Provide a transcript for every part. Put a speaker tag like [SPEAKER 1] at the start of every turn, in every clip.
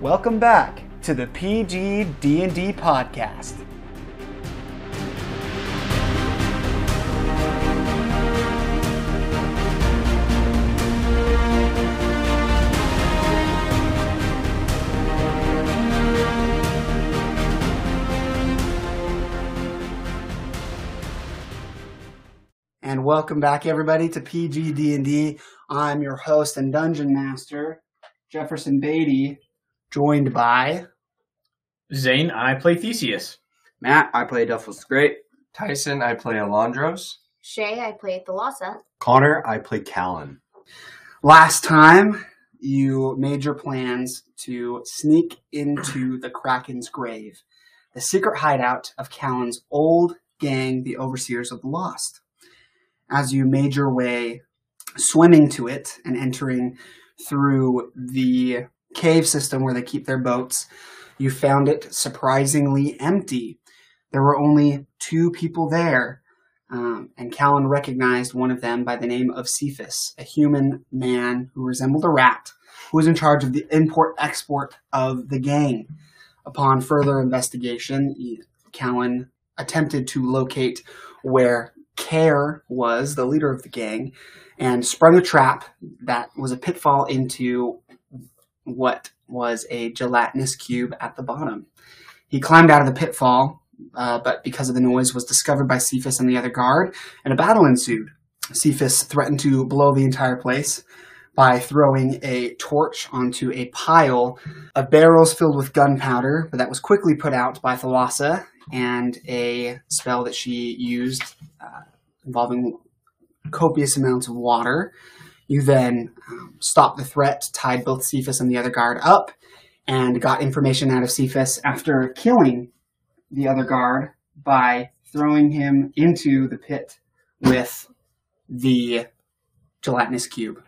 [SPEAKER 1] Welcome back to the PG D&D podcast. And welcome back everybody to PG D&D. I'm your host and dungeon master, Jefferson Beatty, joined by
[SPEAKER 2] Zane, I play Theseus.
[SPEAKER 3] Matt, I play Duffus Great.
[SPEAKER 4] Tyson, I play Alondros.
[SPEAKER 5] Shay, I play Thalassa.
[SPEAKER 6] Connor, I play Callan.
[SPEAKER 1] last time you made your plans to sneak into the Kraken's grave, the secret hideout of Callan's old gang, the Overseers of the Lost. As you made your way swimming to it and entering through the cave system where they keep their boats, you found it surprisingly empty. There were only two people there, um, and Callan recognized one of them by the name of Cephas, a human man who resembled a rat, who was in charge of the import export of the gang. Upon further investigation, Callan attempted to locate where Kair was, the leader of the gang, and sprung a trap that was a pitfall into what was a gelatinous cube at the bottom. He climbed out of the pitfall, uh, but because of the noise, was discovered by Cephas and the other guard, and a battle ensued. Cephas threatened to blow the entire place by throwing a torch onto a pile of barrels filled with gunpowder, but that was quickly put out by Thalassa and a spell that she used uh, involving copious amounts of water. You then um, stopped the threat, tied both Cephas and the other guard up, and got information out of Cephas after killing the other guard by throwing him into the pit with the gelatinous cube.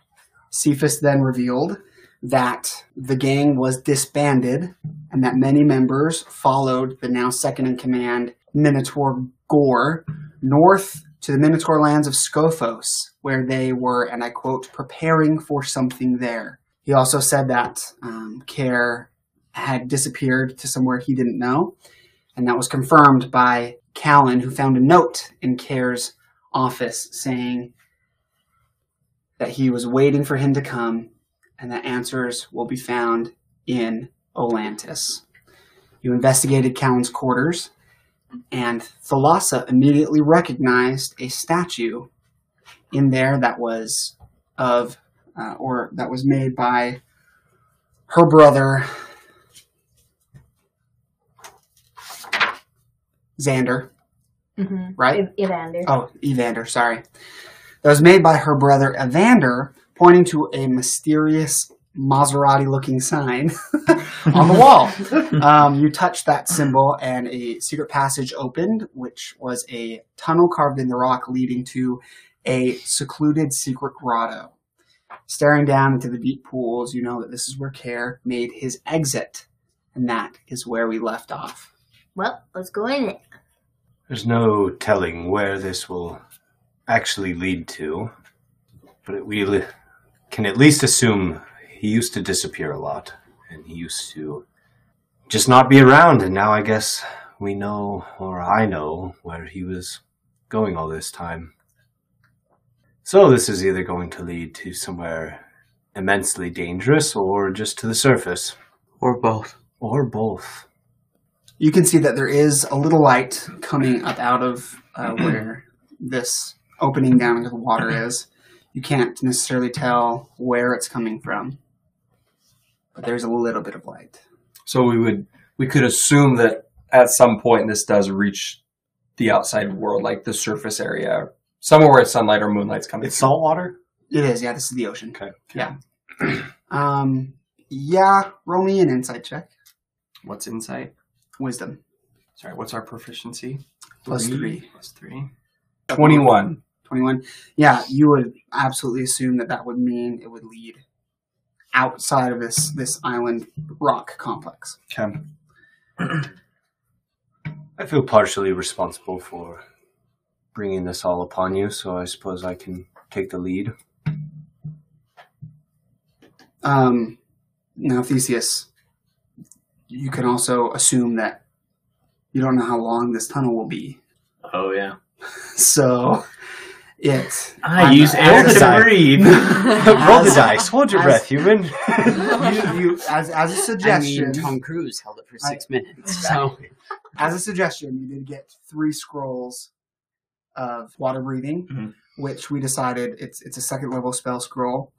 [SPEAKER 1] Cephas then revealed that the gang was disbanded and that many members followed the now second in command Minotaur Gore north to the Minotaur lands of Scophos, where they were, and I quote, preparing for something there. He also said that um, Kair had disappeared to somewhere he didn't know, and that was confirmed by Callan, who found a note in Kair's office saying that he was waiting for him to come and that answers will be found in Olantis. You investigated Callan's quarters, and Thalassa immediately recognized a statue in there that was of, uh, or that was made by her brother, Xander,
[SPEAKER 5] Mm-hmm.
[SPEAKER 1] right?
[SPEAKER 5] Evander.
[SPEAKER 1] Oh, Evander, sorry. That was made by her brother Evander, pointing to a mysterious Maserati looking sign on the wall. Um, you touched that symbol, and a secret passage opened, which was a tunnel carved in the rock leading to a secluded secret grotto. Staring down into the deep pools, you know that this is where Kair made his exit, and that is where we left off.
[SPEAKER 5] Well, let's go in it.
[SPEAKER 6] There's no telling where this will actually lead to, but we li- can at least assume he used to disappear a lot, and he used to just not be around, and now I guess we know, or I know, where he was going all this time. So this is either going to lead to somewhere immensely dangerous, or just to the surface,
[SPEAKER 4] Or both.
[SPEAKER 6] or both.
[SPEAKER 1] you can see that there is a little light coming up out of uh, where this opening down into the water is. You can't necessarily tell where it's coming from, but there's a little bit of light.
[SPEAKER 4] So we would we could assume that at some point this does reach the outside world, like the surface area, somewhere where sunlight or moonlight's coming.
[SPEAKER 6] It's salt water?
[SPEAKER 1] It is, yeah. This is the ocean.
[SPEAKER 6] Okay.
[SPEAKER 1] Yeah. Um. Yeah. Roll me an insight check.
[SPEAKER 4] What's insight?
[SPEAKER 1] Wisdom
[SPEAKER 4] Sorry, what's our proficiency?
[SPEAKER 1] plus three.
[SPEAKER 4] Plus three. Twenty-one.
[SPEAKER 1] Twenty-one. Yeah, you would absolutely assume that that would mean it would lead outside of this this island rock complex.
[SPEAKER 4] Okay.
[SPEAKER 6] I feel partially responsible for bringing this all upon you, so I suppose I can take the lead.
[SPEAKER 1] Um, now, Theseus, you can also assume that you don't know how long this tunnel will be.
[SPEAKER 2] Oh yeah.
[SPEAKER 1] So it
[SPEAKER 2] I
[SPEAKER 1] I'm-
[SPEAKER 2] use air to
[SPEAKER 1] a-
[SPEAKER 2] breathe.
[SPEAKER 6] Roll the dice. Hold your
[SPEAKER 1] as-
[SPEAKER 6] breath, human.
[SPEAKER 1] you, you as as a
[SPEAKER 3] I
[SPEAKER 1] suggestion.
[SPEAKER 3] mean, Tom Cruise held it for
[SPEAKER 1] I-
[SPEAKER 3] six minutes. So
[SPEAKER 1] as a suggestion, you did get three scrolls of water breathing,
[SPEAKER 2] Mhm.
[SPEAKER 1] which we decided it's it's a second level spell scroll.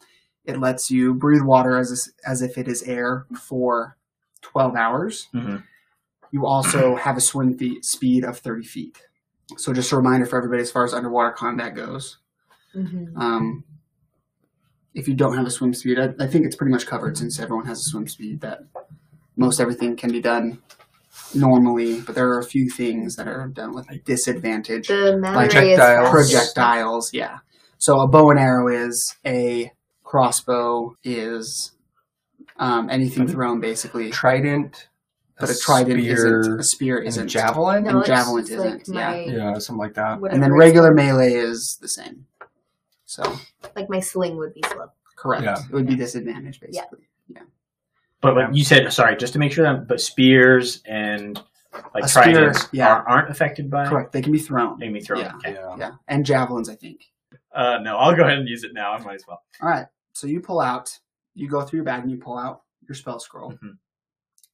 [SPEAKER 1] It lets you breathe water as as if it is air for twelve hours.
[SPEAKER 2] Mhm.
[SPEAKER 1] You also have a swim feet speed of thirty feet. So just a reminder for everybody as far as underwater combat goes.
[SPEAKER 5] Mhm.
[SPEAKER 1] Um, if you don't have a swim speed, I, I think it's pretty much covered since everyone has a swim speed that most everything can be done normally, but there are a few things that are done with a disadvantage.
[SPEAKER 5] The
[SPEAKER 1] Like
[SPEAKER 4] projectiles.
[SPEAKER 1] Projectiles, yeah. So a bow and arrow is a crossbow is um, anything thrown basically,
[SPEAKER 4] Trident,
[SPEAKER 1] but a trident
[SPEAKER 4] spear,
[SPEAKER 1] isn't. A spear isn't.
[SPEAKER 4] javelin.
[SPEAKER 5] No,
[SPEAKER 1] And javelin isn't,
[SPEAKER 5] my,
[SPEAKER 4] Yeah, something like that.
[SPEAKER 1] And then regular melee is the same. So
[SPEAKER 5] Like my sling would be slow.
[SPEAKER 1] correct.
[SPEAKER 4] Yeah.
[SPEAKER 1] It would be disadvantage basically.
[SPEAKER 2] But, but you said sorry, just to make sure that but spears and like
[SPEAKER 1] A spear,
[SPEAKER 2] tridents
[SPEAKER 1] yeah.
[SPEAKER 2] are, aren't affected by
[SPEAKER 1] Correct. They can be thrown.
[SPEAKER 2] They can be thrown.
[SPEAKER 1] Yeah.
[SPEAKER 2] Okay.
[SPEAKER 6] Yeah.
[SPEAKER 1] Yeah, and javelins, I think.
[SPEAKER 2] Uh, no, I'll go ahead and use it now. I might as well.
[SPEAKER 1] All right. So you pull out. You go through your bag and you pull out your spell scroll.
[SPEAKER 2] Mhm.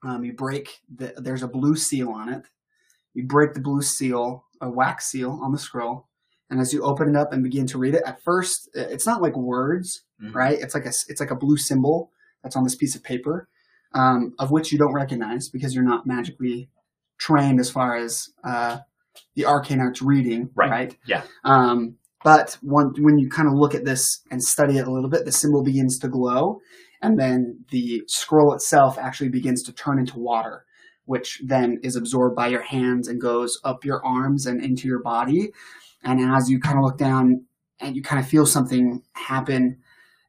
[SPEAKER 1] Um, you break. The, there's a blue seal on it. You break the blue seal, a wax seal on the scroll, and as you open it up and begin to read it, at first it's not like words,
[SPEAKER 2] Mhm.
[SPEAKER 1] right? It's like a it's like a blue symbol that's on this piece of paper, um, of which you don't recognize because you're not magically trained as far as uh, the arcane arts reading,
[SPEAKER 2] Right.
[SPEAKER 1] right?
[SPEAKER 2] Yeah.
[SPEAKER 1] Um, but when, when you kind of look at this and study it a little bit, the symbol begins to glow, and hmm. then the scroll itself actually begins to turn into water, which then is absorbed by your hands and goes up your arms and into your body. And as you kind of look down and you kind of feel something happen,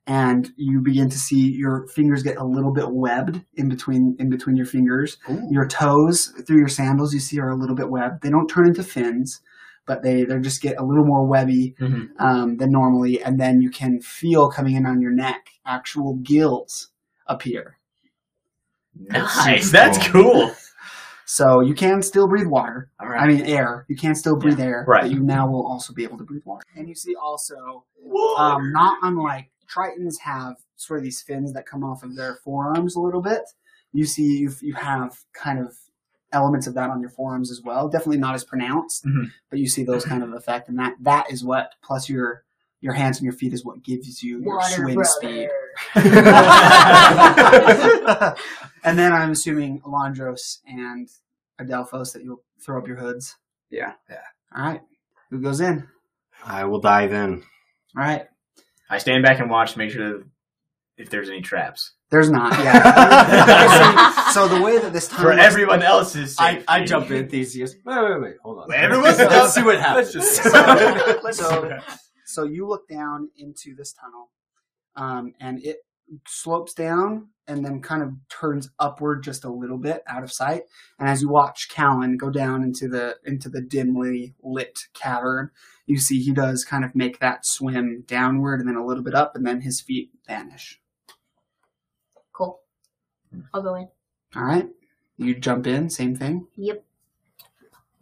[SPEAKER 1] and you begin to see your fingers get a little bit webbed in between in between your fingers. Your toes through your sandals you see are a little bit webbed. They don't turn into fins, but they they just get a little more webby
[SPEAKER 2] Mhm.
[SPEAKER 1] um, than normally, and then you can feel coming in on your neck actual gills appear.
[SPEAKER 2] Nice. That's cool.
[SPEAKER 1] So you can still breathe water.
[SPEAKER 2] All
[SPEAKER 1] I mean air. You can still breathe air,
[SPEAKER 2] right.
[SPEAKER 1] but you now will also be able to breathe water. And you see also, um, not unlike Tritons have sort of these fins that come off of their forearms a little bit. You see, you you have kind of elements of that on your forearms as well. Definitely not as pronounced,
[SPEAKER 2] Mhm.
[SPEAKER 1] but you see those kind of effect, and that that is what plus your your hands and your feet is what gives you your
[SPEAKER 5] Water
[SPEAKER 1] swim
[SPEAKER 5] brother.
[SPEAKER 1] speed. and then I'm assuming Alondros and Adelphos that you'll throw up your hoods.
[SPEAKER 3] Yeah.
[SPEAKER 1] All right. Who goes in?
[SPEAKER 6] I will dive in.
[SPEAKER 1] All right.
[SPEAKER 2] I stand back and watch to make sure that if there's any traps
[SPEAKER 1] There's not. Yeah. so the way that this time
[SPEAKER 2] for everyone else's.
[SPEAKER 6] I, I jump in, Theseus. Wait, wait, wait. Hold on.
[SPEAKER 2] Everyone's
[SPEAKER 6] Let's see what happens.
[SPEAKER 4] Let's just-
[SPEAKER 2] Let's
[SPEAKER 1] So- So you look down into this tunnel, um, and it slopes down and then kind of turns upward just a little bit out of sight. And as you watch Callan go down into the into the dimly lit cavern, you see he does kind of make that swim downward and then a little bit up, and then his feet vanish.
[SPEAKER 5] Cool. I'll go in.
[SPEAKER 1] All right, you jump in, same thing.
[SPEAKER 5] Yep.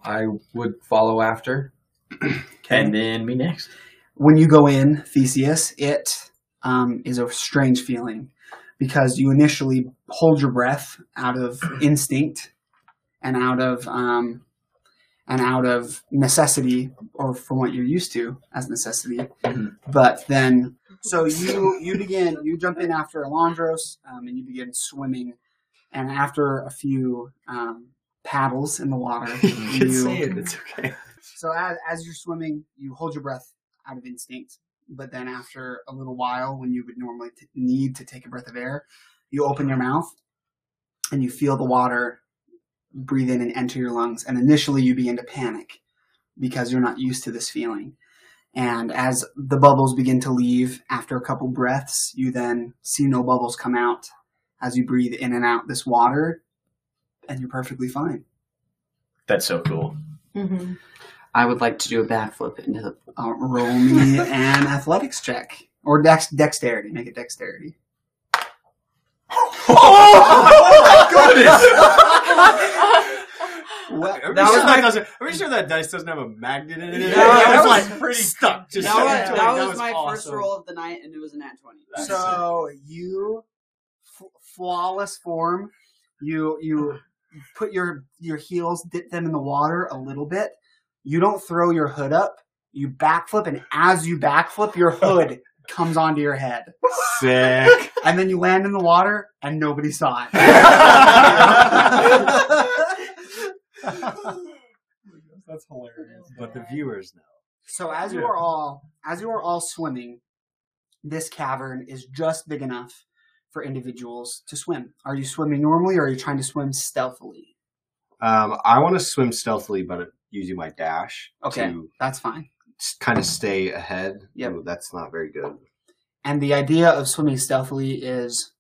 [SPEAKER 4] I would follow after.
[SPEAKER 2] and then me next.
[SPEAKER 1] when you go in, Theseus, it um, is a strange feeling because you initially hold your breath out of instinct and out of um, and out of necessity or from what you're used to as necessity.
[SPEAKER 2] Mhm.
[SPEAKER 1] But then, so you you begin you jump in after Alondros um, and you begin swimming, and after a few um, paddles in the water,
[SPEAKER 6] you can say it. It's okay.
[SPEAKER 1] so as, as you're swimming, you hold your breath out of instinct, but then after a little while, when you would normally t- need to take a breath of air, you open your mouth and you feel the water breathe in and enter your lungs. And initially, you begin to panic because you're not used to this feeling. And as the bubbles begin to leave after a couple breaths, you then see no bubbles come out as you breathe in and out this water, and you're perfectly fine.
[SPEAKER 2] That's so cool.
[SPEAKER 5] Mm-hmm.
[SPEAKER 3] I would like to do a backflip into the.
[SPEAKER 1] Uh, roll me an athletics check or dex- dexterity. Make it dexterity. Well,
[SPEAKER 6] Are we
[SPEAKER 1] that
[SPEAKER 6] sure
[SPEAKER 1] was
[SPEAKER 6] that
[SPEAKER 1] my
[SPEAKER 6] are we sure that dice doesn't have a magnet in it?
[SPEAKER 3] Yeah,
[SPEAKER 6] that
[SPEAKER 3] that
[SPEAKER 6] was
[SPEAKER 3] was-
[SPEAKER 6] like pretty stuck. Just
[SPEAKER 3] That was,
[SPEAKER 6] like-
[SPEAKER 3] that was my first roll of the night, and it was a nat 20.
[SPEAKER 1] So you f- flawless form. You you put your your heels, dip them in the water a little bit. You don't throw your hood up. You backflip, and as you backflip, your hood comes onto your head,
[SPEAKER 6] Sick.
[SPEAKER 1] and then you land in the water, and nobody saw it.
[SPEAKER 4] That's hilarious.
[SPEAKER 6] but the viewers know.
[SPEAKER 1] So as you are all as you are all swimming, this cavern is just big enough for individuals to swim. Are you swimming normally, or are you trying to swim stealthily?
[SPEAKER 6] Um, I want to swim stealthily, but using my dash
[SPEAKER 1] Okay.
[SPEAKER 6] to
[SPEAKER 1] That's fine.
[SPEAKER 6] kind of stay ahead. Yeah, that's not very good.
[SPEAKER 1] And the idea of swimming stealthily is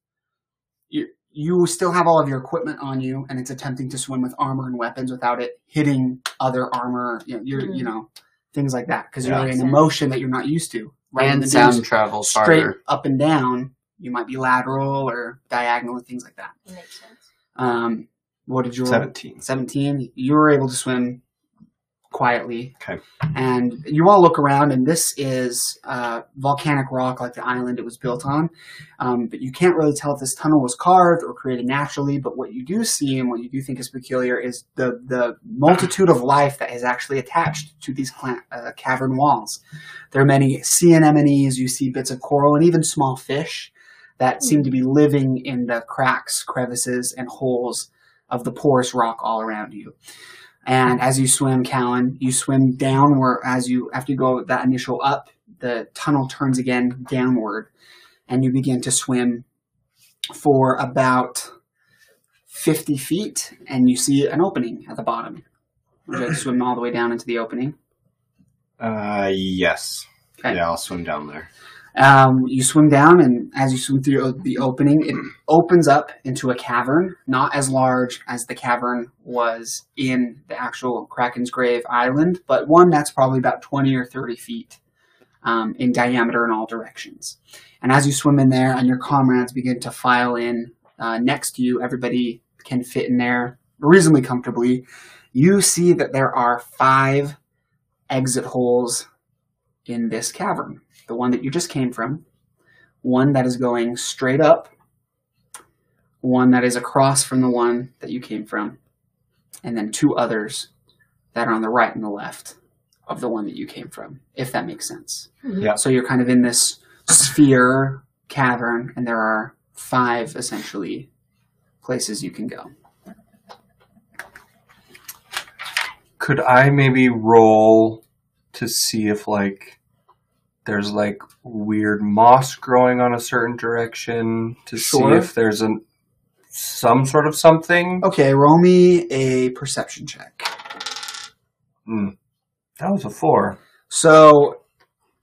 [SPEAKER 1] you you still have all of your equipment on you, and it's attempting to swim with armor and weapons without it hitting other armor. You know, you're, you know things like that because
[SPEAKER 6] Yeah.
[SPEAKER 1] you're in a
[SPEAKER 5] Makes
[SPEAKER 1] motion that you're not used to. Rather
[SPEAKER 3] and
[SPEAKER 1] than
[SPEAKER 3] sound
[SPEAKER 1] doing
[SPEAKER 3] travels
[SPEAKER 1] straight
[SPEAKER 3] farther.
[SPEAKER 1] up and down, you might be lateral or diagonal and things like that.
[SPEAKER 5] Makes sense.
[SPEAKER 1] Um, what did you roll?
[SPEAKER 6] 17.
[SPEAKER 1] 17. You were able to swim quietly.
[SPEAKER 6] Okay.
[SPEAKER 1] And you all look around, and this is uh, volcanic rock like the island it was built on. Um, but you can't really tell if this tunnel was carved or created naturally. But what you do see and what you do think is peculiar is the, the multitude of life that is actually attached to these cla- uh, cavern walls. There are many sea anemones, you see bits of coral, and even small fish that seem to be living in the cracks, crevices, and holes of the porous rock all around you. And as you swim, Callan, you swim downward as you after you go that initial up, the tunnel turns again downward, and you begin to swim for about fifty feet, and you see an opening at the bottom. Would you like to swim all the way down into the opening?
[SPEAKER 6] Uh, yes.
[SPEAKER 1] Okay.
[SPEAKER 6] Yeah, I'll swim down there.
[SPEAKER 1] Um, you swim down, and as you swim through the opening, it opens up into a cavern, not as large as the cavern was in the actual Kraken's Grave Island, but one that's probably about 20 or 30 feet um, in diameter in all directions. And as you swim in there, and your comrades begin to file in uh, next to you, everybody can fit in there reasonably comfortably. You see that there are five exit holes in this cavern the one that you just came from, one that is going straight up, one that is across from the one that you came from, and then two others that are on the right and the left of the one that you came from, if that makes sense. Mm-hmm.
[SPEAKER 6] Yeah.
[SPEAKER 1] So you're kind of in this sphere cavern, and there are five essentially places you can go.
[SPEAKER 4] Could I maybe roll to see if like there's like weird moss growing on a certain direction to
[SPEAKER 1] Sure.
[SPEAKER 4] see if there's an some sort of something?
[SPEAKER 1] Okay, roll me a perception check.
[SPEAKER 4] Hmm. That was a four.
[SPEAKER 1] So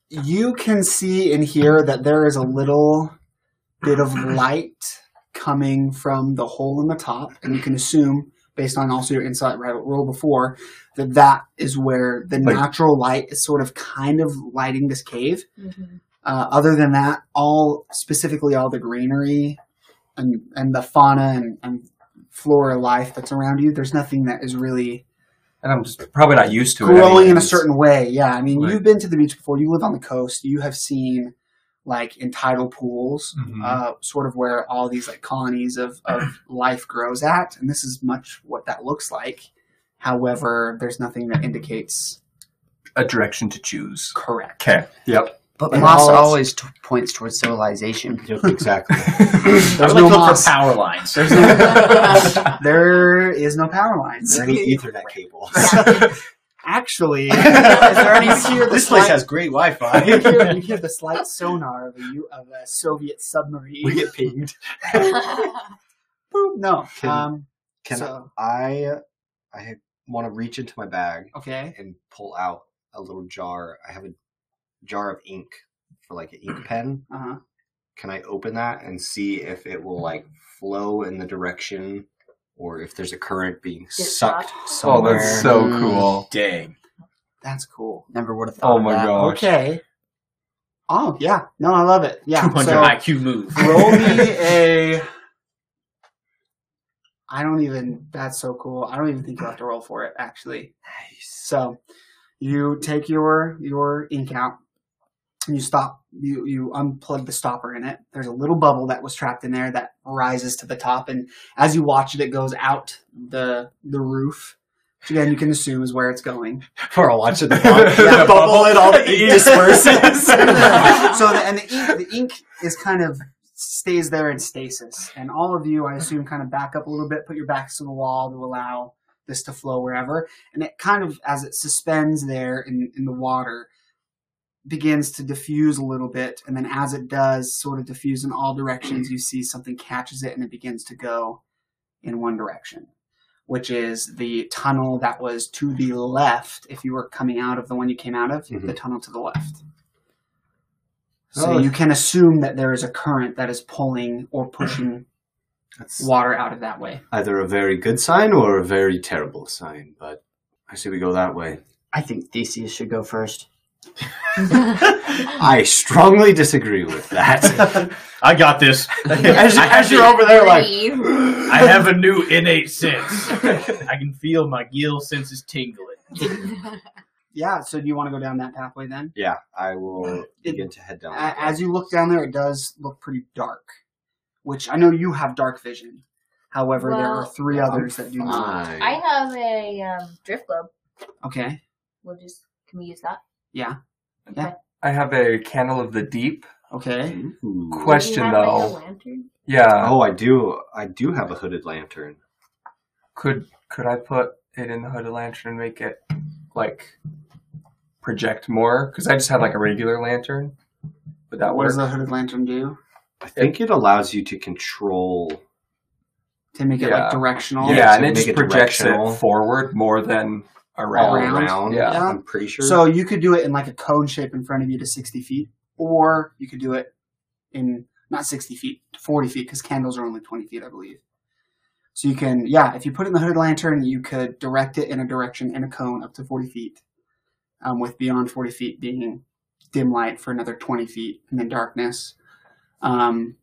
[SPEAKER 1] you can see and hear that there is a little bit of light coming from the hole in the top, and you can assume, based on also your insight right, roll before, that that is where the
[SPEAKER 4] Like-
[SPEAKER 1] natural light is sort of kind of lighting this cave.
[SPEAKER 5] Mhm.
[SPEAKER 1] Uh, other than that, all specifically all the greenery and and the fauna and, and flora life that's around you, there's nothing that is really
[SPEAKER 4] And I'm just probably not used to it.
[SPEAKER 1] growing in a certain way. Yeah, I mean,
[SPEAKER 4] Like-
[SPEAKER 1] you've been to the beach before. You live on the coast. You have seen like in tidal pools,
[SPEAKER 4] Mhm.
[SPEAKER 1] uh, sort of where all these like colonies of, of life grows at, and this is much what that looks like. However, there's nothing that indicates
[SPEAKER 4] a direction to choose.
[SPEAKER 1] correct.
[SPEAKER 4] Okay. Yep.
[SPEAKER 3] But
[SPEAKER 1] And
[SPEAKER 3] moss
[SPEAKER 1] all-
[SPEAKER 3] always t- points towards civilization.
[SPEAKER 6] Yep, exactly.
[SPEAKER 2] I
[SPEAKER 1] There's
[SPEAKER 2] would
[SPEAKER 1] no
[SPEAKER 2] to look
[SPEAKER 1] moss.
[SPEAKER 2] for power lines.
[SPEAKER 1] There's no, there is no power lines.
[SPEAKER 6] Is there any Ethernet cables?
[SPEAKER 1] Actually, is there any hear the
[SPEAKER 6] this place has great Wi-Fi.
[SPEAKER 1] hear, you hear the slight sonar of a, U- of a Soviet submarine.
[SPEAKER 6] we get pinged.
[SPEAKER 1] Boop, no.
[SPEAKER 6] Can-
[SPEAKER 1] um,
[SPEAKER 6] Can
[SPEAKER 1] So-
[SPEAKER 6] I? I want to reach into my bag
[SPEAKER 1] okay.
[SPEAKER 6] and pull out a little jar. I have a jar of ink for like an ink pen.
[SPEAKER 1] Uh huh.
[SPEAKER 6] Can I open that and see if it will like flow in the direction, or if there's a current being
[SPEAKER 5] Get
[SPEAKER 6] sucked
[SPEAKER 4] Oh,
[SPEAKER 6] somewhere?
[SPEAKER 4] that's so
[SPEAKER 3] Mm.
[SPEAKER 4] cool.
[SPEAKER 2] Dang.
[SPEAKER 1] That's cool.
[SPEAKER 3] Never would have thought
[SPEAKER 4] Oh
[SPEAKER 3] of
[SPEAKER 4] my
[SPEAKER 3] that.
[SPEAKER 4] gosh.
[SPEAKER 1] Okay. Oh yeah. No, I love it. Yeah.
[SPEAKER 2] 200
[SPEAKER 1] So
[SPEAKER 2] IQ move.
[SPEAKER 1] roll me a I don't even. That's so cool. I don't even think you have to roll for it. Actually, nice. so you take your your ink out and you stop. You you unplug the stopper in it. There's a little bubble that was trapped in there that rises to the top, and as you watch it, it goes out the the roof. Which again, you can assume is where it's going.
[SPEAKER 6] We're all watching the
[SPEAKER 1] Yeah.
[SPEAKER 6] bubble and all the ink disperses.
[SPEAKER 1] so the, and the ink, the ink is kind of stays there in stasis, and all of you, I assume, kind of back up a little bit, put your backs to the wall to allow this to flow wherever, and it kind of as it suspends there in, in the water begins to diffuse a little bit, and then as it does, sort of diffuse in all directions, you see something catches it and it begins to go in one direction. Which is the tunnel that was to the left if you were coming out of the one you came out of, the
[SPEAKER 6] Mhm.
[SPEAKER 1] tunnel to the left. So
[SPEAKER 6] Oh.
[SPEAKER 1] you can assume that there is a current that is pulling or pushing
[SPEAKER 6] That's
[SPEAKER 1] water out of that way.
[SPEAKER 6] either a very good sign or a very terrible sign, but I say we go that way.
[SPEAKER 3] I think Theseus should go first.
[SPEAKER 6] I strongly disagree with that.
[SPEAKER 2] I got this.
[SPEAKER 6] as, as you're over there, like,
[SPEAKER 2] I have a new innate sense. I can feel my gill senses tingling.
[SPEAKER 1] Yeah, so do you want to go down that pathway then?
[SPEAKER 6] yeah, I will begin to head down.
[SPEAKER 1] A-
[SPEAKER 6] that way.
[SPEAKER 1] As you look down there, it does look pretty dark, which I know you have dark vision. However, there are
[SPEAKER 5] Well,
[SPEAKER 1] three others that do not.
[SPEAKER 6] Fine.
[SPEAKER 5] I have a um, drift globe.
[SPEAKER 1] Okay.
[SPEAKER 5] We'll just can we use that?
[SPEAKER 1] Yeah.
[SPEAKER 4] I have a candle of the deep.
[SPEAKER 1] Okay.
[SPEAKER 6] Ooh.
[SPEAKER 4] Question,
[SPEAKER 5] Do you have, like,
[SPEAKER 4] though.
[SPEAKER 5] a lantern?
[SPEAKER 4] Yeah.
[SPEAKER 6] Oh, I do. I do have a hooded lantern.
[SPEAKER 4] Could could I put it in the hooded lantern and make it like project more? Because I just have like a regular lantern. Would that
[SPEAKER 1] What
[SPEAKER 4] work?
[SPEAKER 1] does the hooded lantern do
[SPEAKER 6] I think it allows you to control.
[SPEAKER 1] to make it
[SPEAKER 4] Yeah.
[SPEAKER 1] like directional?
[SPEAKER 6] Yeah,
[SPEAKER 4] yeah,
[SPEAKER 6] to
[SPEAKER 4] and it
[SPEAKER 6] make
[SPEAKER 4] just
[SPEAKER 6] it
[SPEAKER 4] projects
[SPEAKER 6] directional.
[SPEAKER 4] it forward more than
[SPEAKER 6] all
[SPEAKER 4] around.
[SPEAKER 1] Around?
[SPEAKER 6] around.
[SPEAKER 4] Yeah.
[SPEAKER 6] I'm pretty sure.
[SPEAKER 1] So you could do it in like a cone shape in front of you to 60 feet, or you could do it in not 60 feet, 40 feet, because candles are only 20 feet, I believe. So you can, yeah, if you put it in the hooded lantern, you could direct it in a direction in a cone up to 40 feet, um, with beyond 40 feet being dim light for another 20 feet, and then darkness. Um,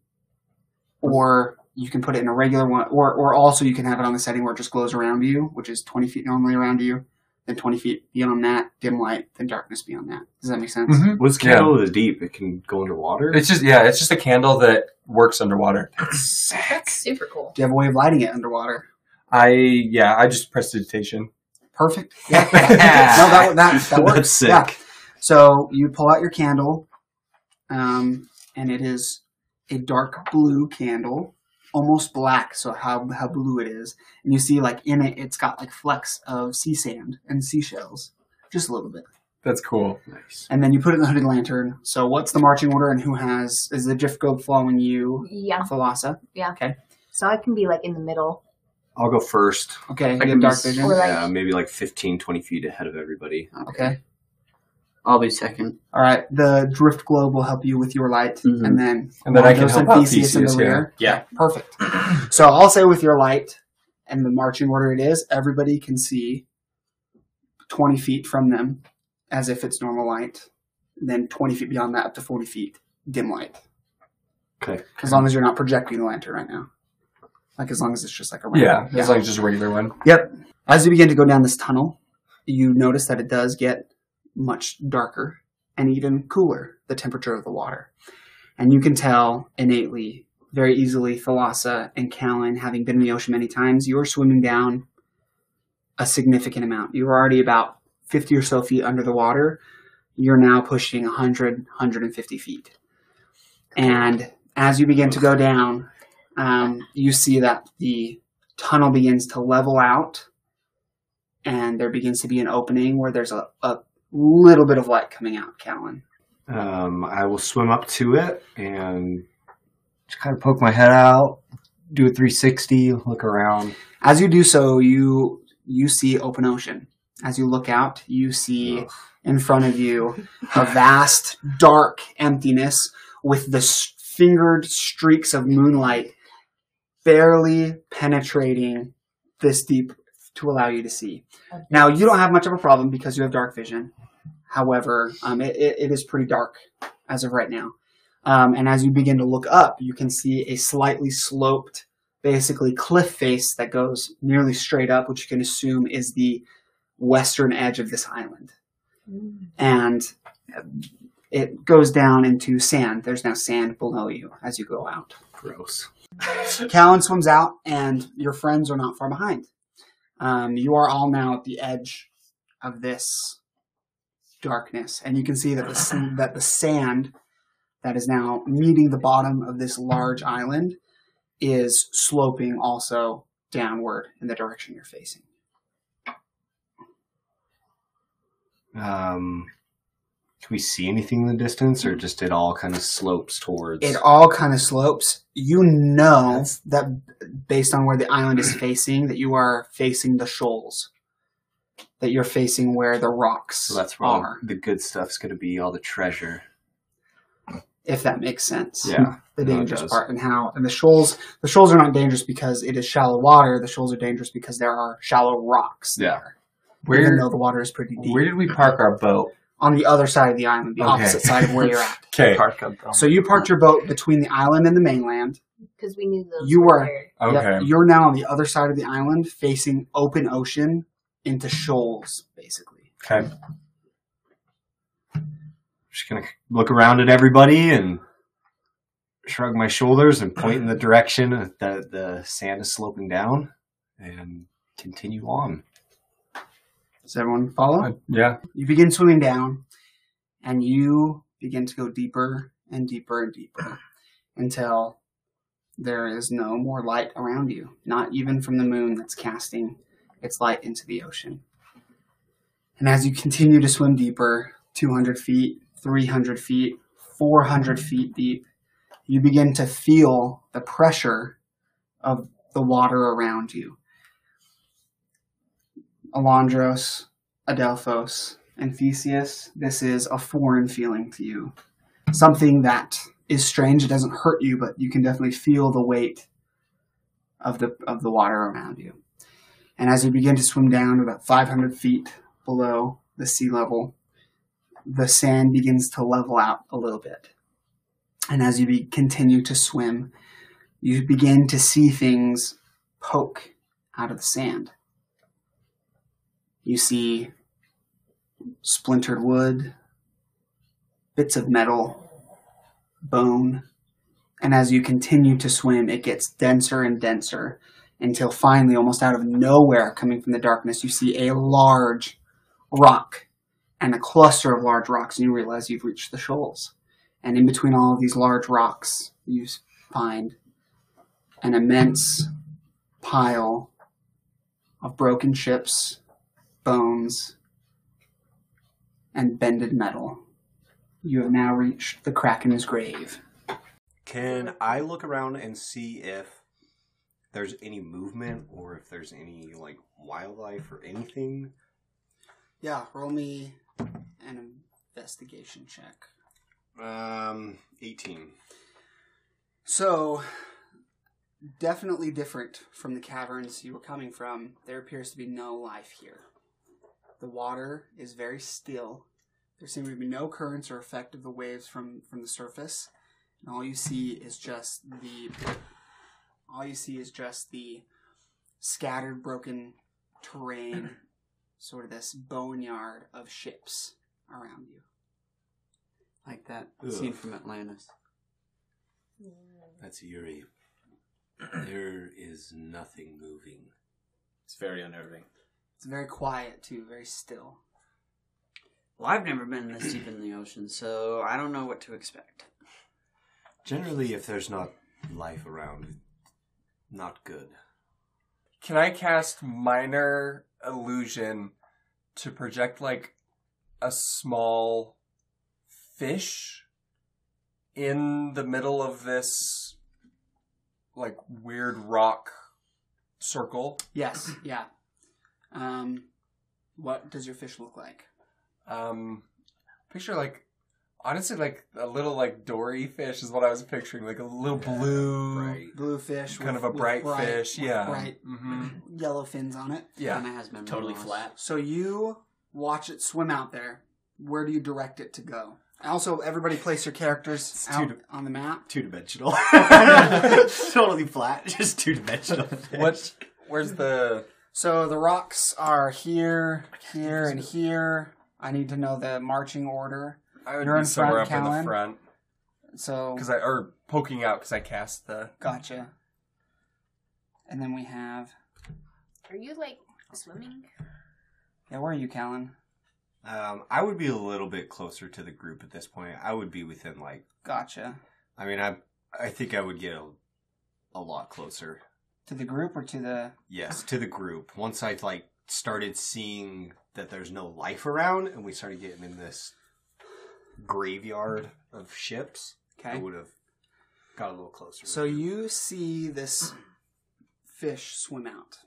[SPEAKER 1] or you can put it in a regular one, or, or also you can have it on the setting where it just glows around you, which is 20 feet normally around you, then 20 feet beyond that, dim light, then darkness beyond that. Does that make sense?
[SPEAKER 4] Mhm.
[SPEAKER 6] What's candle of the deep? It can go underwater.
[SPEAKER 4] It's just yeah, it's just a candle that works underwater.
[SPEAKER 5] That's super cool.
[SPEAKER 1] Do you have a way of lighting it underwater?
[SPEAKER 4] I yeah, I just prestidigitation.
[SPEAKER 1] Perfect. Yeah. no, that, that, that works.
[SPEAKER 6] That's sick.
[SPEAKER 1] Yeah. So you pull out your candle, um, and it is a dark blue candle, almost black. So how how blue it is, and you see like in it, it's got like flecks of sea sand and seashells, just a little bit.
[SPEAKER 4] That's cool.
[SPEAKER 6] nice.
[SPEAKER 1] And then you put it in the hooded lantern. So what's the marching order, and who has is the drift globe following you,
[SPEAKER 5] Yeah.
[SPEAKER 1] Thalassa? Yeah. Okay.
[SPEAKER 5] So I can be like in the middle.
[SPEAKER 6] I'll go first.
[SPEAKER 1] Okay, you
[SPEAKER 3] can
[SPEAKER 1] dark vision.
[SPEAKER 5] Or like-
[SPEAKER 6] Yeah, maybe like 15, 20 feet ahead of everybody.
[SPEAKER 1] Okay.
[SPEAKER 3] I'll be second.
[SPEAKER 1] All right. The drift globe will help you with your light,
[SPEAKER 3] Mhm.
[SPEAKER 1] and then
[SPEAKER 4] And then I can
[SPEAKER 1] Marcos
[SPEAKER 4] help
[SPEAKER 1] and
[SPEAKER 4] out
[SPEAKER 1] Theseus in the
[SPEAKER 4] Theseus, yeah.
[SPEAKER 1] rear.
[SPEAKER 2] Yeah.
[SPEAKER 1] Perfect. So I'll say with your light and the marching order it is, everybody can see twenty feet from them as if it's normal light. Then twenty feet beyond that, up to forty feet, dim light.
[SPEAKER 6] Okay.
[SPEAKER 1] As long as you're not projecting the lantern right now. Like as long as it's just like a
[SPEAKER 4] Yeah,
[SPEAKER 1] random-
[SPEAKER 4] as long as just a regular one.
[SPEAKER 1] Yep. As you begin to go down this tunnel, you notice that it does get much darker and even cooler, the temperature of the water. And you can tell innately, very easily, Thalassa and Callan, having been in the ocean many times, you are swimming down a significant amount. You're already about 50 or so feet under the water. You're now pushing 100, 150 feet. And as you begin to go down, um, you see that the tunnel begins to level out and there begins to be an opening where there's a, a little bit of light coming out, Callan.
[SPEAKER 6] Um, I will swim up to it and just kind of poke my head out, do a 360, look around.
[SPEAKER 1] As you do so, you you see open ocean. As you look out, you see
[SPEAKER 6] Ugh.
[SPEAKER 1] in front of you a vast, dark emptiness with the s- fingered streaks of moonlight barely penetrating this deep to allow you to see. Now, you don't have much of a problem because you have dark vision. However, um, it, it, it is pretty dark as of right now. Um, and as you begin to look up, you can see a slightly sloped basically cliff face that goes nearly straight up, which you can assume is the western edge of this island. And it goes down into sand. There's now sand below you as you go out.
[SPEAKER 6] Gross.
[SPEAKER 1] Callan swims out, and your friends are not far behind. Um, you are all now at the edge of this darkness, and you can see that the that the sand that is now meeting the bottom of this large island is sloping also downward in the direction you're facing.
[SPEAKER 6] Um, can we see anything in the distance, or just it all kind of slopes towards?
[SPEAKER 1] It all kind of slopes. You know
[SPEAKER 6] That's-
[SPEAKER 1] that based on where the island is facing, that you are facing the shoals. That you're facing where the rocks
[SPEAKER 6] so that's where
[SPEAKER 1] are.
[SPEAKER 6] the good stuff's going to be, all the treasure.
[SPEAKER 1] if that makes sense.
[SPEAKER 6] Yeah,
[SPEAKER 1] The
[SPEAKER 6] no,
[SPEAKER 1] dangerous part and how and the shoals the shoals are not dangerous because it is shallow water. The shoals are dangerous because there are shallow rocks
[SPEAKER 6] Yeah.
[SPEAKER 1] there. even
[SPEAKER 4] Where
[SPEAKER 1] though the water is pretty deep.
[SPEAKER 4] where did we park our boat?
[SPEAKER 1] On the other side of the island, the
[SPEAKER 4] Okay.
[SPEAKER 1] opposite side of where you're at.
[SPEAKER 4] Okay.
[SPEAKER 1] So you parked your boat between the island and the mainland.
[SPEAKER 5] Because we knew those
[SPEAKER 1] You
[SPEAKER 5] were
[SPEAKER 1] were-
[SPEAKER 4] Okay.
[SPEAKER 1] Yep, you're now on the other side of the island facing open ocean into shoals, basically.
[SPEAKER 4] Okay.
[SPEAKER 6] Just gonna look around at everybody and shrug my shoulders and point in the direction that the sand is sloping down, and continue on.
[SPEAKER 1] Does everyone follow?
[SPEAKER 4] Uh, yeah.
[SPEAKER 1] You begin swimming down, and you begin to go deeper and deeper and deeper until there is no more light around you, not even from the moon that's casting its light into the ocean. And as you continue to swim deeper, 200 feet, 300 feet, 400 feet deep, you begin to feel the pressure of the water around you. Alondros, Adelphos, and Theseus, this is a foreign feeling to you. Something that is strange. It doesn't hurt you, but you can definitely feel the weight of the of the water around you. And as you begin to swim down about 500 feet below the sea level, the sand begins to level out a little bit. And as you be, continue to swim, you begin to see things poke out of the sand. You see splintered wood, bits of metal, bone, and as you continue to swim, it gets denser and denser until finally, almost out of nowhere, coming from the darkness, you see a large rock and a cluster of large rocks, and you realize you've reached the shoals. And in between all of these large rocks, you find an immense pile of broken ships, bones, and bended metal. You have now reached the Kraken's grave.
[SPEAKER 6] Can I look around and see if there's any movement or if there's any like wildlife or anything?
[SPEAKER 1] Yeah, roll me an investigation check.
[SPEAKER 6] Um, 18.
[SPEAKER 1] So, definitely different from the caverns you were coming from. There appears to be no life here. The water is very still. There seem to be no currents or effect of the waves from, from the surface. And all you see is just the all you see is just the scattered broken terrain, sort of this boneyard of ships around you.
[SPEAKER 3] Like that
[SPEAKER 6] Ugh.
[SPEAKER 3] scene from Atlantis.
[SPEAKER 6] That's eerie. There is nothing moving.
[SPEAKER 2] It's very unnerving.
[SPEAKER 1] It's very quiet too, very still.
[SPEAKER 3] Well, I've never been this deep in the ocean, so I don't know what to expect.
[SPEAKER 6] Generally, if there's not life around, not good.
[SPEAKER 4] Can I cast minor illusion to project like a small fish in the middle of this like weird rock circle?
[SPEAKER 1] Yes, yeah. Um, what does your fish look like?
[SPEAKER 4] Um picture like honestly like a little like dory fish is what I was picturing, like a little blue
[SPEAKER 6] Right.
[SPEAKER 1] Blue fish,
[SPEAKER 4] kind
[SPEAKER 1] with-
[SPEAKER 4] of a
[SPEAKER 1] with
[SPEAKER 4] bright, fish, yeah.
[SPEAKER 1] bright
[SPEAKER 4] hmm
[SPEAKER 1] yellow fins on it.
[SPEAKER 4] Yeah.
[SPEAKER 3] Kinda has memory
[SPEAKER 2] Totally
[SPEAKER 3] loss.
[SPEAKER 2] flat.
[SPEAKER 1] So you watch it swim out there. Where do you direct it to go? Also, everybody place your characters out
[SPEAKER 7] to-
[SPEAKER 1] on the map.
[SPEAKER 7] Two dimensional. totally flat. Just two dimensional.
[SPEAKER 4] What? Where's the?
[SPEAKER 1] So the rocks are here, here, and here. I need to know the marching order.
[SPEAKER 4] I would
[SPEAKER 1] You're
[SPEAKER 4] be
[SPEAKER 1] in
[SPEAKER 4] somewhere
[SPEAKER 1] front,
[SPEAKER 4] up in the front
[SPEAKER 1] So
[SPEAKER 4] because I or poking out because I cast the.
[SPEAKER 1] gotcha. And then we have
[SPEAKER 5] Are you like swimming?
[SPEAKER 1] yeah. Where are you, Callan?
[SPEAKER 6] Um, I would be a little bit closer to the group at this point. I would be within like.
[SPEAKER 1] Gotcha.
[SPEAKER 6] I mean, I I think I would get a, a lot closer.
[SPEAKER 1] To the group or to the?
[SPEAKER 6] Yes, to the group. Once I like started seeing that there's no life around, and we started getting in this graveyard of ships, I would have got a little closer.
[SPEAKER 1] So you see this fish swim out,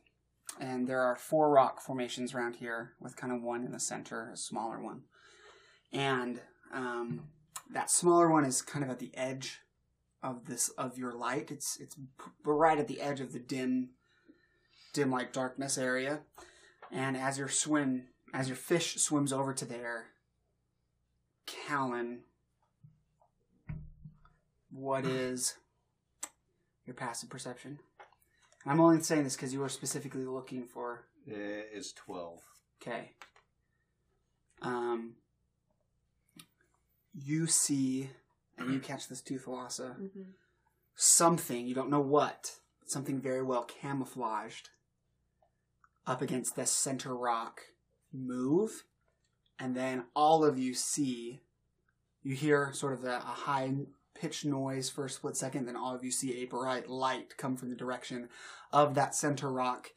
[SPEAKER 1] and there are four rock formations around here, with kind of one in the center, a smaller one, and um, that smaller one is kind of at the edge of this of your light. It's it's right at the edge of the dim, dim like darkness area, and as your swim as your fish swims over to there, Callan, what is your passive perception? And I'm only saying this because you were specifically looking for.
[SPEAKER 6] it is twelve.
[SPEAKER 1] Okay. Um. You see, and you catch this too, Thalassa,
[SPEAKER 5] Mm-hmm.
[SPEAKER 1] something, you don't know what, something very well camouflaged up against this center rock move. And then all of you see, you hear sort of a, a high pitched noise for a split second, then all of you see a bright light come from the direction of that center rock.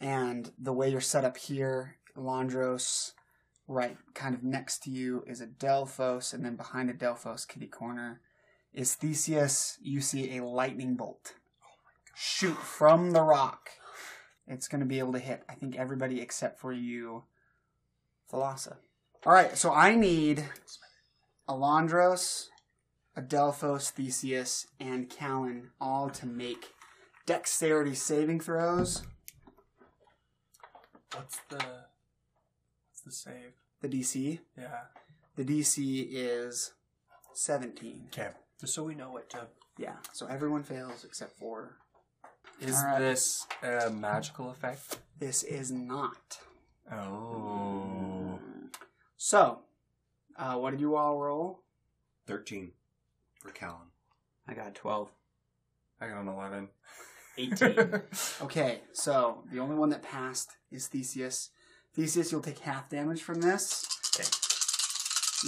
[SPEAKER 1] And the way you're set up here, Landros, right kind of next to you is Adelphos, and then behind Adelphos, kitty corner, is Theseus. You see a lightning bolt shoot from the rock. It's going to be able to hit, I think, everybody except for you, Thalassa. All right, so I need Alondros, Adelphos, Theseus, and Callan all to make dexterity saving throws.
[SPEAKER 4] What's the? What's the save?
[SPEAKER 1] The DC.
[SPEAKER 4] Yeah.
[SPEAKER 1] The DC is 17.
[SPEAKER 4] Okay. Just so we know what to.
[SPEAKER 1] Yeah, so everyone fails except for.
[SPEAKER 4] Is
[SPEAKER 1] All right.
[SPEAKER 4] this a magical effect?
[SPEAKER 1] This is not.
[SPEAKER 4] Oh.
[SPEAKER 1] So, uh, what did you all roll?
[SPEAKER 6] Thirteen for Callan.
[SPEAKER 3] I got 12.
[SPEAKER 4] I got an eleven.
[SPEAKER 2] 18.
[SPEAKER 1] Okay, so the only one that passed is Theseus. Theseus, you'll take half damage from this.
[SPEAKER 2] Okay.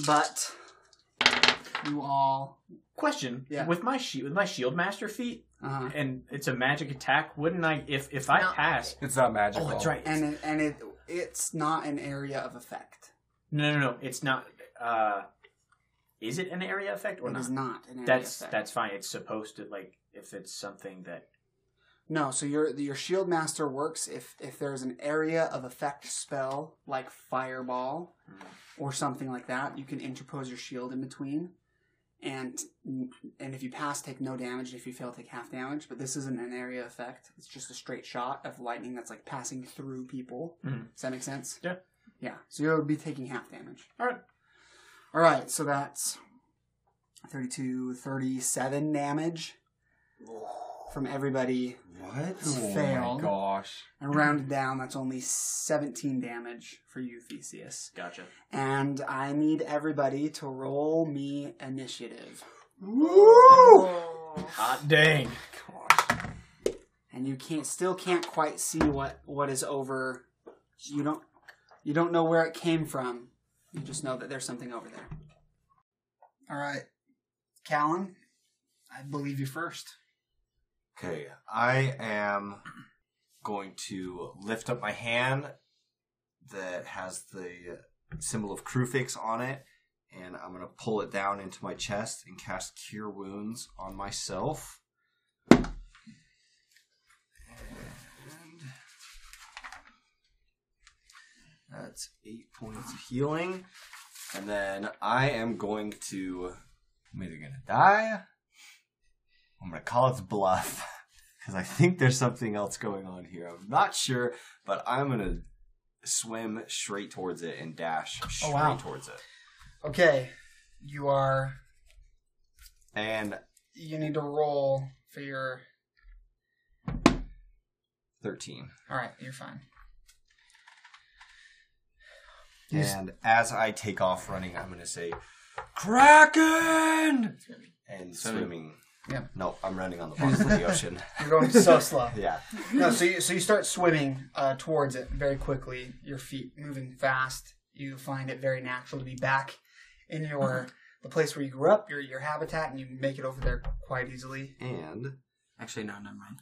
[SPEAKER 1] But you all.
[SPEAKER 2] Question:
[SPEAKER 1] Yeah.
[SPEAKER 2] With my shield, with my shield master feat,
[SPEAKER 1] Uh,
[SPEAKER 2] and it's a magic attack. Wouldn't I, if if I
[SPEAKER 5] No.
[SPEAKER 2] pass?
[SPEAKER 4] It's not magical.
[SPEAKER 2] Oh, that's right.
[SPEAKER 1] and it, and it it's not an area of effect.
[SPEAKER 2] No, no, no. It's not. Uh, is it an area effect or
[SPEAKER 1] It
[SPEAKER 2] not?
[SPEAKER 1] is not an area
[SPEAKER 2] That's
[SPEAKER 1] effect.
[SPEAKER 2] that's fine. It's supposed to like if it's something that
[SPEAKER 1] No, so your your shield master works if if there's an area of effect spell like fireball or something like that, you can interpose your shield in between, and and if you pass, take no damage. If you fail, take half damage. But this isn't an area effect; it's just a straight shot of lightning that's like passing through people.
[SPEAKER 2] Mhm.
[SPEAKER 1] Does that make sense?
[SPEAKER 2] Yeah.
[SPEAKER 1] Yeah. So you'll be taking half damage.
[SPEAKER 2] All right.
[SPEAKER 1] All right. So that's 32, 37 damage from everybody
[SPEAKER 6] What?
[SPEAKER 1] who
[SPEAKER 4] Oh
[SPEAKER 1] failed.
[SPEAKER 4] my gosh.
[SPEAKER 1] And rounded down, that's only 17 damage for you, Theseus.
[SPEAKER 2] gotcha.
[SPEAKER 1] And I need everybody to roll me initiative. Woo!
[SPEAKER 2] Hot dang.
[SPEAKER 1] And you can't still can't quite see what what is over. You don't you don't know where it came from. You just know that there's something over there. All right, Callan, I believe you first.
[SPEAKER 6] Okay, I am going to lift up my hand that has the symbol of Crufix on it, and I'm going to pull it down into my chest and cast Cure Wounds on myself. And that's eight points of healing. And then I am going to. I'm either going to die I'm gonna call it bluff because I think there's something else going on here. I'm not sure, but I'm gonna swim straight towards it and dash oh, straight
[SPEAKER 1] wow.
[SPEAKER 6] towards it.
[SPEAKER 1] Okay, you are.
[SPEAKER 6] And
[SPEAKER 1] You need to roll for your.
[SPEAKER 6] 13.
[SPEAKER 1] All right, you're fine.
[SPEAKER 6] And as I take off running, I'm going to say, Kraken! And swimming.
[SPEAKER 1] Yep.
[SPEAKER 6] No, I'm running on the bottom of the ocean.
[SPEAKER 1] You're going so slow.
[SPEAKER 6] Yeah.
[SPEAKER 1] No, so you, so you start swimming uh, towards it very quickly. Your feet moving fast. You find it very natural to be back in your the place where you grew up, your your habitat, and you make it over there quite easily.
[SPEAKER 6] And
[SPEAKER 3] Actually, no, never mind.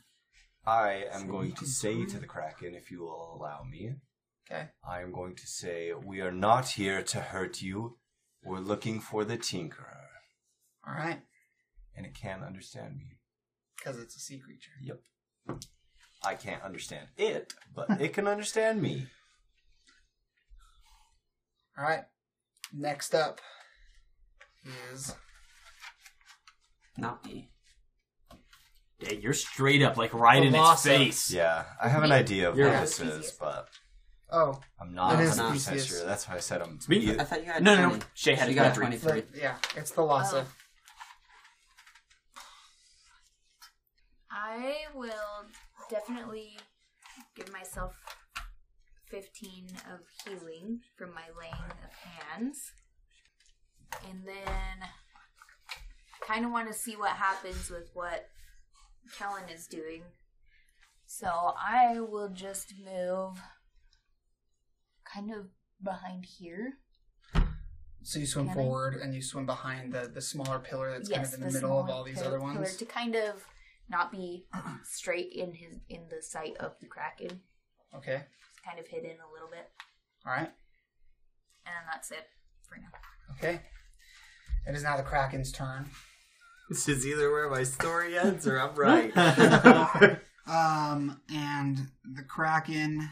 [SPEAKER 6] I am going to say to the Kraken, if you will allow me,
[SPEAKER 1] Okay.
[SPEAKER 6] I am going to say, We are not here to hurt you. We're looking for the Tinkerer.
[SPEAKER 1] All right.
[SPEAKER 6] And it can't understand me.
[SPEAKER 1] Because it's a sea creature.
[SPEAKER 6] Yep. I can't understand it, but it can understand me.
[SPEAKER 1] All right. Next up is
[SPEAKER 3] Not me.
[SPEAKER 2] Yeah, you're straight up, like right in its
[SPEAKER 1] Velocity.
[SPEAKER 2] face.
[SPEAKER 6] Yeah, I have an idea of
[SPEAKER 2] You're-
[SPEAKER 6] what this is, but
[SPEAKER 1] oh
[SPEAKER 6] I'm not
[SPEAKER 1] It is
[SPEAKER 6] 100%
[SPEAKER 1] Theseus.
[SPEAKER 6] sure. That's why I said I'm.
[SPEAKER 2] me.
[SPEAKER 3] I thought you had
[SPEAKER 2] No, no,
[SPEAKER 3] 20.
[SPEAKER 2] no. Shay had
[SPEAKER 3] you
[SPEAKER 2] a
[SPEAKER 3] got
[SPEAKER 2] 23.
[SPEAKER 3] 23.
[SPEAKER 1] the, yeah, it's the Lhasa.
[SPEAKER 5] I will definitely give myself 15 of healing from my laying of hands. And then kind of want to see what happens with what Kellen is doing. So I will just move kind of behind here.
[SPEAKER 1] So you swim
[SPEAKER 5] Can I?
[SPEAKER 1] forward and you swim behind the, the smaller pillar that's kind of in the, middle of all these other ones.
[SPEAKER 5] to kind of not be straight in his in the sight of the kraken.
[SPEAKER 1] Okay.
[SPEAKER 5] It's kind of hidden a little bit,
[SPEAKER 1] All right.
[SPEAKER 5] and that's it for now.
[SPEAKER 1] Okay. It is now the Kraken's turn.
[SPEAKER 6] This is either where my story ends or I'm right.
[SPEAKER 1] Um, and the Kraken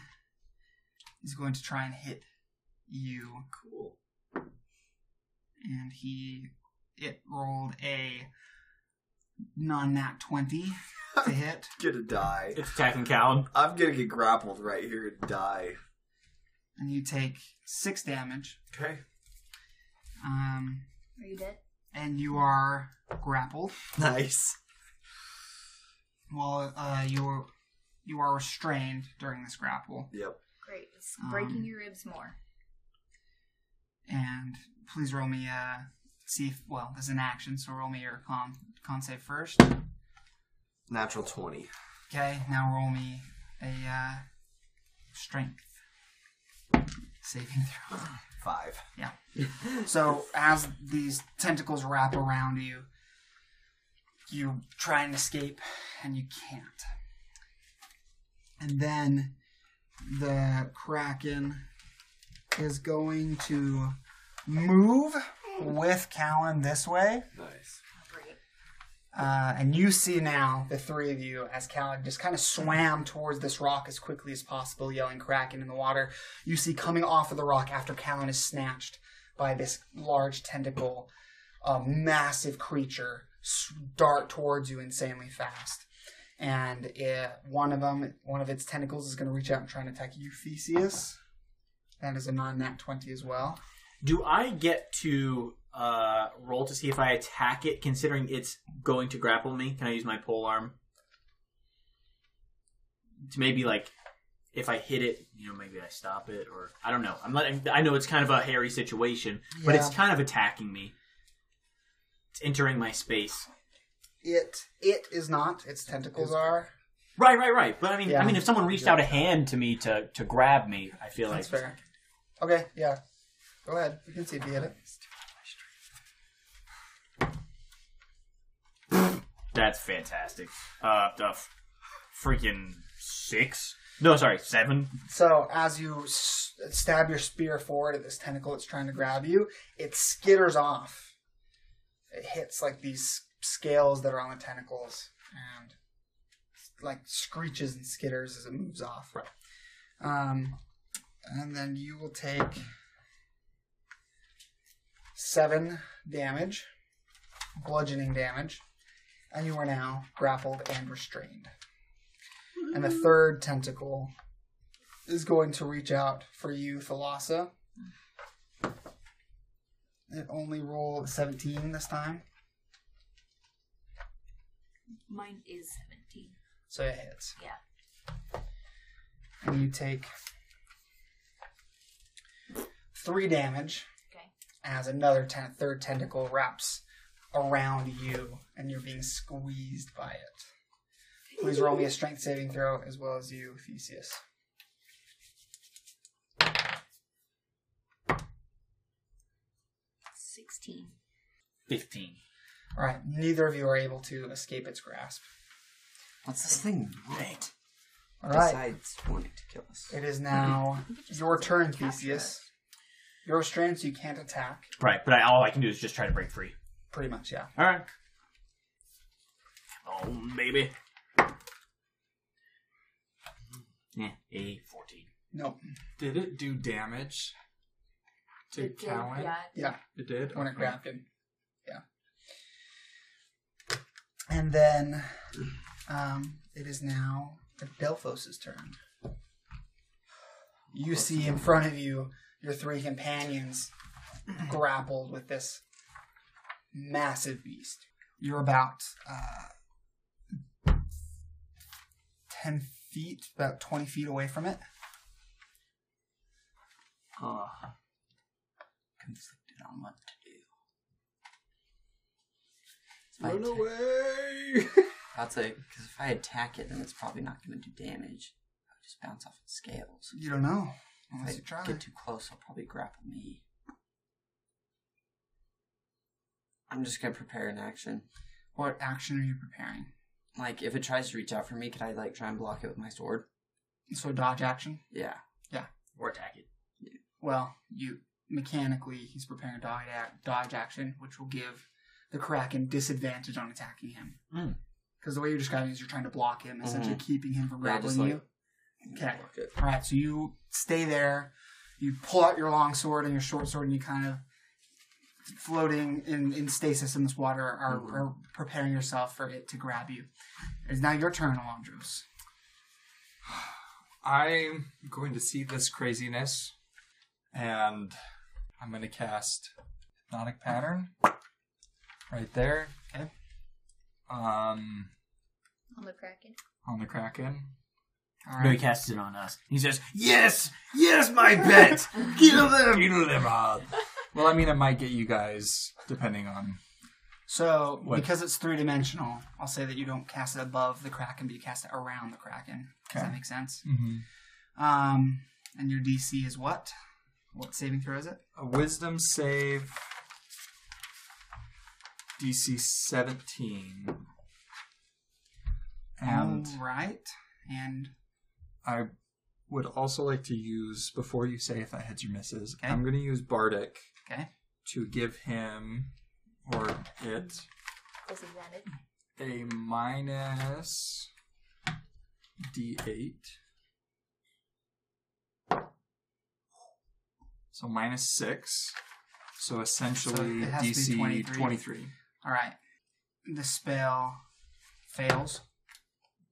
[SPEAKER 1] is going to try and hit you.
[SPEAKER 6] cool.
[SPEAKER 1] And he, it rolled a non-nat 20 to hit.
[SPEAKER 6] Gonna die.
[SPEAKER 2] It's attacking Callan.
[SPEAKER 6] I'm gonna get grappled right here and die.
[SPEAKER 1] And you take six damage.
[SPEAKER 6] Okay.
[SPEAKER 1] Um,
[SPEAKER 5] Are you dead?
[SPEAKER 1] and you are grappled.
[SPEAKER 6] Nice.
[SPEAKER 1] While uh, you're you are restrained during this grapple.
[SPEAKER 6] Yep.
[SPEAKER 5] Great. It's
[SPEAKER 1] Um,
[SPEAKER 5] breaking your ribs more.
[SPEAKER 1] And please roll me uh see if well, this is an action, so roll me your con con save first.
[SPEAKER 6] Natural 20.
[SPEAKER 1] Okay, now roll me a uh strength saving throw.
[SPEAKER 6] Five.
[SPEAKER 1] Yeah. so as these tentacles wrap around you, you try and escape and you can't. And then the Kraken is going to move with Callan this way.
[SPEAKER 6] Nice.
[SPEAKER 1] Uh, and you see now the three of you as Callan just kind of swam towards this rock as quickly as possible, yelling Kraken in the water. You see coming off of the rock after Callan is snatched by this large tentacle, a massive creature dart towards you insanely fast. And it, one of them, one of its tentacles is going to reach out and try and attack you, Theseus. That is a non-nat 20 as well.
[SPEAKER 2] Do I get to uh, roll to see if I attack it, considering it's going to grapple me? Can I use my pole arm to maybe like if I hit it, you know, maybe I stop it, or I don't know. I'm letting. I know it's kind of a hairy situation, but it's
[SPEAKER 1] Yeah.
[SPEAKER 2] kind of attacking me. It's entering my space.
[SPEAKER 1] It it is not. Its tentacles are.
[SPEAKER 2] Right, right, right. But I mean,
[SPEAKER 1] Yeah.
[SPEAKER 2] I mean, if someone reached out a hand to me to to grab me, I feel
[SPEAKER 1] That's
[SPEAKER 2] like
[SPEAKER 1] fair. Okay, yeah. Go ahead. You can see if you hit it.
[SPEAKER 2] That's fantastic. Uh, the f- freaking six. No, sorry, seven.
[SPEAKER 1] So as you s- stab your spear forward at this tentacle that's trying to grab you, it skitters off. It hits like these scales that are on the tentacles and like screeches and skitters as it moves off.
[SPEAKER 2] Right.
[SPEAKER 1] Um, and then you will take seven damage, bludgeoning damage, and you are now grappled and restrained. And the third tentacle is going to reach out for you, Thalassa. It only rolled 17 this time,
[SPEAKER 5] Mine is 17.
[SPEAKER 1] so it hits.
[SPEAKER 5] Yeah.
[SPEAKER 1] And you take three damage
[SPEAKER 5] Okay.
[SPEAKER 1] as another ten- third tentacle wraps around you, and you're being squeezed by it. Please roll me a strength saving throw as well as you, Theseus.
[SPEAKER 5] Sixteen.
[SPEAKER 2] Fifteen.
[SPEAKER 1] All right, neither of you are able to escape its grasp.
[SPEAKER 3] What's this thing? Right.
[SPEAKER 1] All right,
[SPEAKER 3] Besides wanting to kill us.
[SPEAKER 1] it is now your turn, Theseus. You're restrained, so you can't attack.
[SPEAKER 2] Right, but I, all I can do is just try to break free.
[SPEAKER 1] Pretty much, yeah.
[SPEAKER 2] All right. Oh, baby. Yeah, a fourteen.
[SPEAKER 1] Nope.
[SPEAKER 8] Did it do damage to
[SPEAKER 5] It did,
[SPEAKER 8] Cowan?
[SPEAKER 5] Yeah.
[SPEAKER 1] Yeah,
[SPEAKER 8] It did?
[SPEAKER 1] when it
[SPEAKER 8] Okay.
[SPEAKER 1] grabbed him. Yeah. And then um, it is now Delphos' turn. You see in front of you your three companions grappled with this massive beast. You're about uh, 10 feet, about 20 feet away from it.
[SPEAKER 3] Oh. Conflicted on what to do. If I
[SPEAKER 8] Run
[SPEAKER 3] atta-
[SPEAKER 8] away!
[SPEAKER 3] I'll say, because if I attack it, then it's probably not going to do damage. I'll just bounce off its scales.
[SPEAKER 1] You don't know
[SPEAKER 3] If I
[SPEAKER 1] you try.
[SPEAKER 3] get too close, I'll probably grapple me. I'm just going to prepare an action.
[SPEAKER 1] What action are you preparing?
[SPEAKER 3] Like, if it tries to reach out for me, could I, like, try and block it with my sword?
[SPEAKER 1] So dodge action.
[SPEAKER 3] Yeah. Yeah.
[SPEAKER 2] Or attack it.
[SPEAKER 1] Well, you mechanically he's preparing a dodge, ac- dodge action, which will give the Kraken disadvantage on attacking him.
[SPEAKER 2] Mm.
[SPEAKER 1] Because the way you're describing it is you're trying to block him, essentially keeping him from
[SPEAKER 3] Mm-hmm. Yeah,
[SPEAKER 1] grappling
[SPEAKER 3] just, like,
[SPEAKER 1] you. Okay. All right, so you stay there. You pull out your long sword and your short sword, and you kind of floating in, in stasis in this water are,
[SPEAKER 3] Mm-hmm.
[SPEAKER 1] are preparing yourself for it to grab you. It's now your turn, Alondros.
[SPEAKER 8] I'm going to see this craziness and I'm going to cast Hypnotic Pattern right there.
[SPEAKER 1] Okay.
[SPEAKER 8] Um,
[SPEAKER 5] On the Kraken.
[SPEAKER 8] on the Kraken.
[SPEAKER 1] All
[SPEAKER 2] No, he
[SPEAKER 1] right.
[SPEAKER 2] casts it on us. He says, "Yes, yes, my pet, kill them."
[SPEAKER 8] Kill them all. Well, I mean, it might get you guys, depending on.
[SPEAKER 1] So,
[SPEAKER 8] What?
[SPEAKER 1] because it's three dimensional, I'll say that you don't cast it above the Kraken, but you cast it around the Kraken. Does
[SPEAKER 8] Okay.
[SPEAKER 1] that make sense?
[SPEAKER 8] Mm-hmm.
[SPEAKER 1] Um, and your DC is what? What saving throw is it?
[SPEAKER 8] A Wisdom save. DC 17. And
[SPEAKER 1] All right. And
[SPEAKER 8] I would also like to use, before you say if that hits or misses,
[SPEAKER 1] Okay.
[SPEAKER 8] I'm going to use Bardic
[SPEAKER 1] okay.
[SPEAKER 8] to give him, or it,
[SPEAKER 5] Disadvantage.
[SPEAKER 8] a minus d8. So minus 6. So essentially
[SPEAKER 1] it has to be
[SPEAKER 8] DC
[SPEAKER 1] 23.
[SPEAKER 8] 23.
[SPEAKER 1] All right. The spell fails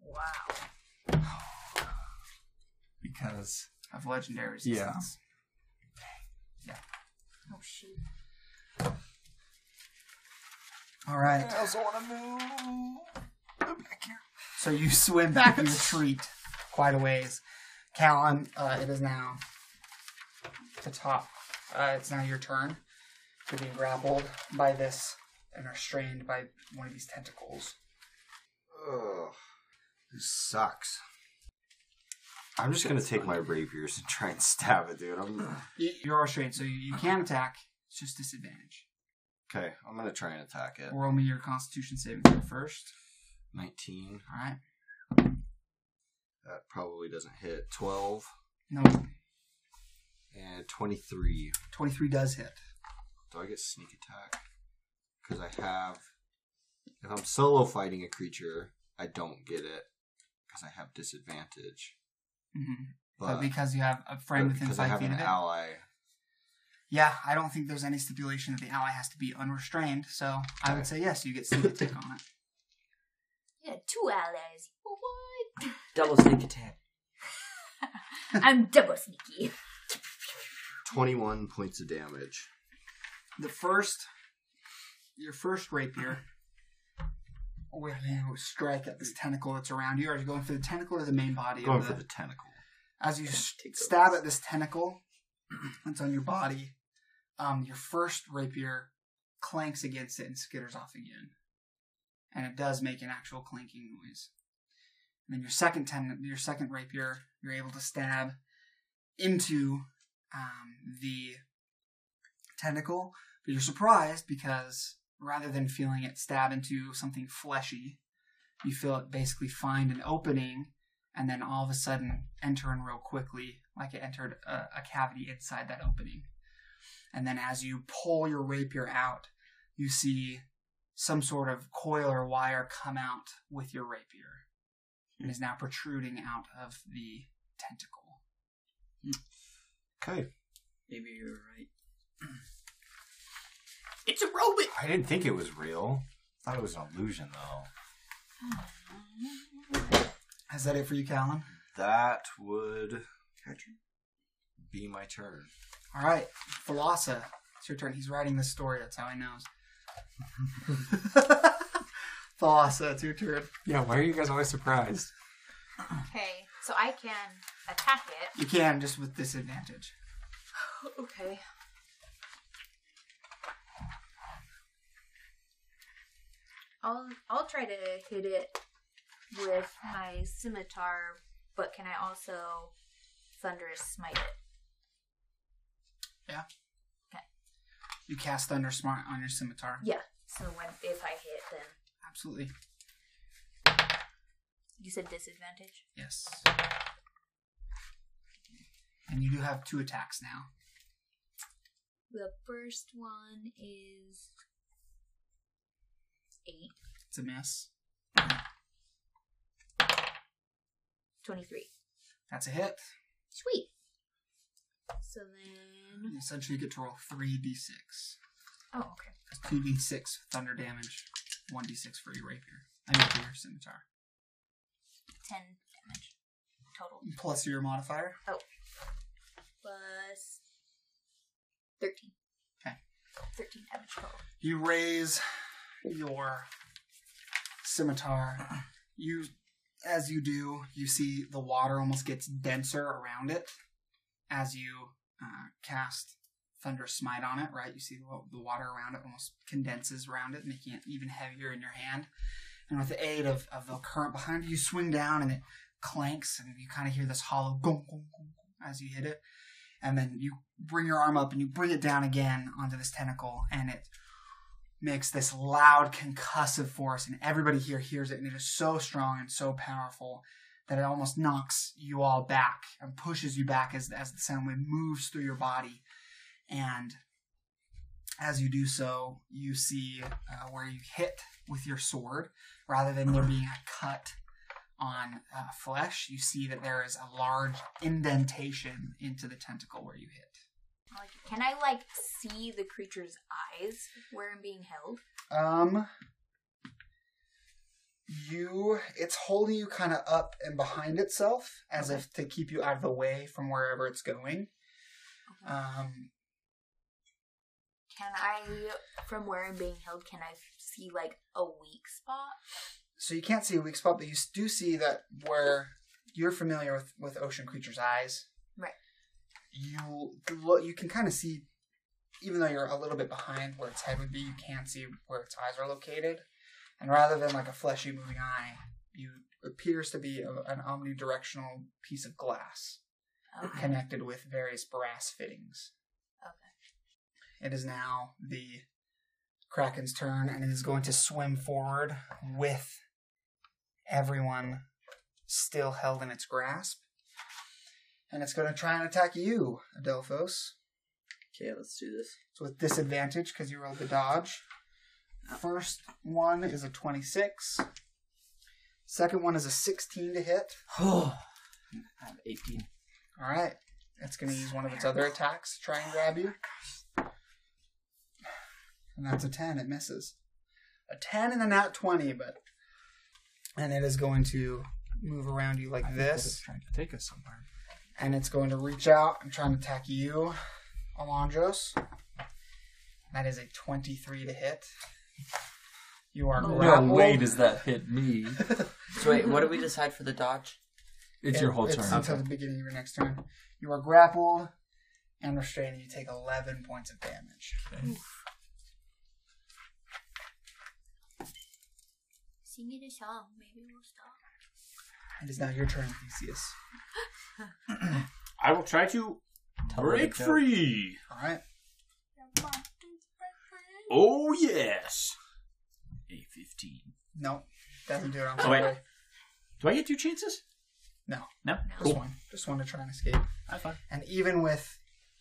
[SPEAKER 5] Wow.
[SPEAKER 8] Because
[SPEAKER 1] of legendary
[SPEAKER 8] Yeah.
[SPEAKER 1] resistance.
[SPEAKER 5] Oh shoot.
[SPEAKER 1] All right.
[SPEAKER 8] I also want to move. Back here.
[SPEAKER 1] So you swim back and retreat quite a ways. Callan, uh, it is now the top. Uh, it's now your turn. You're being grappled by this and are strained by one of these tentacles.
[SPEAKER 7] Ugh. This sucks. I'm just gonna take my rapiers and try and stab it, dude. I'm
[SPEAKER 1] You, are all restrained, so you, you can attack. It's just disadvantage.
[SPEAKER 7] okay. I'm gonna try and attack it.
[SPEAKER 1] Roll me your Constitution saving throw first.
[SPEAKER 7] 19.
[SPEAKER 1] All right.
[SPEAKER 7] That probably doesn't hit. 12
[SPEAKER 1] No,
[SPEAKER 7] and 23.
[SPEAKER 1] 23 does hit.
[SPEAKER 7] Do I get sneak attack? Because I have. If I'm solo fighting a creature, I don't get it because I have disadvantage.
[SPEAKER 1] Hmm But,
[SPEAKER 7] But,
[SPEAKER 1] because you have a friend within
[SPEAKER 7] because
[SPEAKER 1] five feet of it,
[SPEAKER 7] ally,
[SPEAKER 1] yeah, I don't think there's any stipulation that the ally has to be unrestrained. So I would say yes, you get sneak attack on it.
[SPEAKER 5] Yeah, two allies. What?
[SPEAKER 3] Double sneak attack.
[SPEAKER 5] I'm double sneaky.
[SPEAKER 7] 21 points of damage.
[SPEAKER 1] the first, your first rapier, where you strike at this tentacle that's around you. Are you going for the tentacle or the main body?
[SPEAKER 7] Going
[SPEAKER 1] of
[SPEAKER 7] for
[SPEAKER 1] the,
[SPEAKER 7] the tentacle.
[SPEAKER 1] as you s- stab at this tentacle that's on your body, um, your first rapier clanks against it and skitters off again, and it does make an actual clanking noise. And then your second ten, your second rapier, you're able to stab into um, the tentacle, but you're surprised because rather than feeling it stab into something fleshy, you feel it basically find an opening and then all of a sudden enter in real quickly, like it entered a, a cavity inside that opening. And then as you pull your rapier out, you see some sort of coil or wire come out with your rapier. and is now protruding out of the tentacle. Hmm.
[SPEAKER 7] Okay.
[SPEAKER 3] Maybe you're right.
[SPEAKER 2] It's a robot.
[SPEAKER 6] I didn't think it was real. thought it was an illusion, though.
[SPEAKER 1] Is that it for you, Callan?
[SPEAKER 7] That would be my turn.
[SPEAKER 1] All right, Thalassa, it's your turn. He's writing this story. That's how he knows. Thalassa, it's your turn.
[SPEAKER 8] Yeah, why are you guys always surprised?
[SPEAKER 5] Okay, so I can attack it.
[SPEAKER 1] You can just with disadvantage.
[SPEAKER 5] Okay. I'll I'll try to hit it with my scimitar, but can I also thunderous smite it? Yeah. Okay.
[SPEAKER 1] You cast Thunder Smite on your scimitar.
[SPEAKER 5] Yeah. So when if I hit, then
[SPEAKER 1] Absolutely.
[SPEAKER 5] you said disadvantage.
[SPEAKER 1] Yes. And you do have two attacks now.
[SPEAKER 5] The first one is eight.
[SPEAKER 1] It's a miss.
[SPEAKER 5] Twenty-three.
[SPEAKER 1] That's a hit.
[SPEAKER 5] Sweet. So then,
[SPEAKER 1] Essentially, you get to roll 3d6.
[SPEAKER 5] oh okay.
[SPEAKER 1] That's 2d6 thunder damage, 1d6 for your rapier. I mean, for your scimitar.
[SPEAKER 5] Ten damage total.
[SPEAKER 1] Plus your modifier. Oh.
[SPEAKER 5] plus 13.
[SPEAKER 1] Okay.
[SPEAKER 5] 13 damage total.
[SPEAKER 1] You raise your scimitar. You, as you do, you see the water almost gets denser around it as you uh, cast Thunder Smite on it. Right, you see the, water around it almost condenses around it, making it even heavier in your hand. And with the aid of, of the current behind you, you swing down and it clanks, and you kind of hear this hollow gong, gong, gong as you hit it. And then you bring your arm up and you bring it down again onto this tentacle, and it makes this loud concussive force, and everybody here hears it, and it is so strong and so powerful that it almost knocks you all back and pushes you back as, as the sound wave moves through your body. And as you do so, you see uh, where you hit with your sword, rather than there being a cut on uh, flesh, you see that there is a large indentation into the tentacle where you hit.
[SPEAKER 5] Like. Can I, like, see the creature's eyes where I'm being held?
[SPEAKER 1] Um, you, it's holding you kind of up and behind itself, as if to keep you out of the way from wherever it's going. Um,
[SPEAKER 5] Can I, from where I'm being held, can I see, like, a weak spot?
[SPEAKER 1] so you can't see a weak spot, but you do see that where you're familiar with with ocean creatures' eyes. You you can kind of see, even though you're a little bit behind where its head would be, you can't see where its eyes are located. And rather than like a fleshy moving eye, you appears to be a, an omnidirectional piece of glass
[SPEAKER 5] Okay.
[SPEAKER 1] connected with various brass fittings.
[SPEAKER 5] Okay.
[SPEAKER 1] It is now the Kraken's turn, and it is going to swim forward with everyone still held in its grasp. And it's going to try and attack you, Adelphos.
[SPEAKER 3] Okay, let's do this.
[SPEAKER 1] It's with disadvantage because you rolled the dodge. First one is a 26. Second one is a 16 to hit.
[SPEAKER 3] Oh, I have 18.
[SPEAKER 1] All right. It's going to use one of its other attacks to try and grab you. And that's a 10. It misses. A 10 and a nat 20, but. And it is going to move around you like
[SPEAKER 8] It's
[SPEAKER 1] this.
[SPEAKER 8] trying to take us somewhere.
[SPEAKER 1] And it's going to reach out and try and attack you, Alondros. That is a 23 to hit. You are
[SPEAKER 5] No
[SPEAKER 8] No
[SPEAKER 1] grappled.
[SPEAKER 8] way does that hit me.
[SPEAKER 3] So wait, what do we decide for the dodge?
[SPEAKER 8] It's
[SPEAKER 1] It-
[SPEAKER 8] your whole
[SPEAKER 1] it's
[SPEAKER 8] turn.
[SPEAKER 1] until the beginning of your next turn. You are grappled and restrained. and You take 11 points of damage.
[SPEAKER 5] Sing it a song. Maybe we'll stop.
[SPEAKER 1] It is now your turn, Theseus.
[SPEAKER 2] I will try to
[SPEAKER 3] Tell
[SPEAKER 2] break
[SPEAKER 3] to
[SPEAKER 2] free.
[SPEAKER 1] All right.
[SPEAKER 2] Oh yes. A fifteen.
[SPEAKER 1] No, doesn't do it. I'm
[SPEAKER 2] Oh, wait. Do I get two chances?
[SPEAKER 1] No,
[SPEAKER 2] No.
[SPEAKER 1] just one. Just one to try and escape.
[SPEAKER 2] That's fine.
[SPEAKER 1] And even with,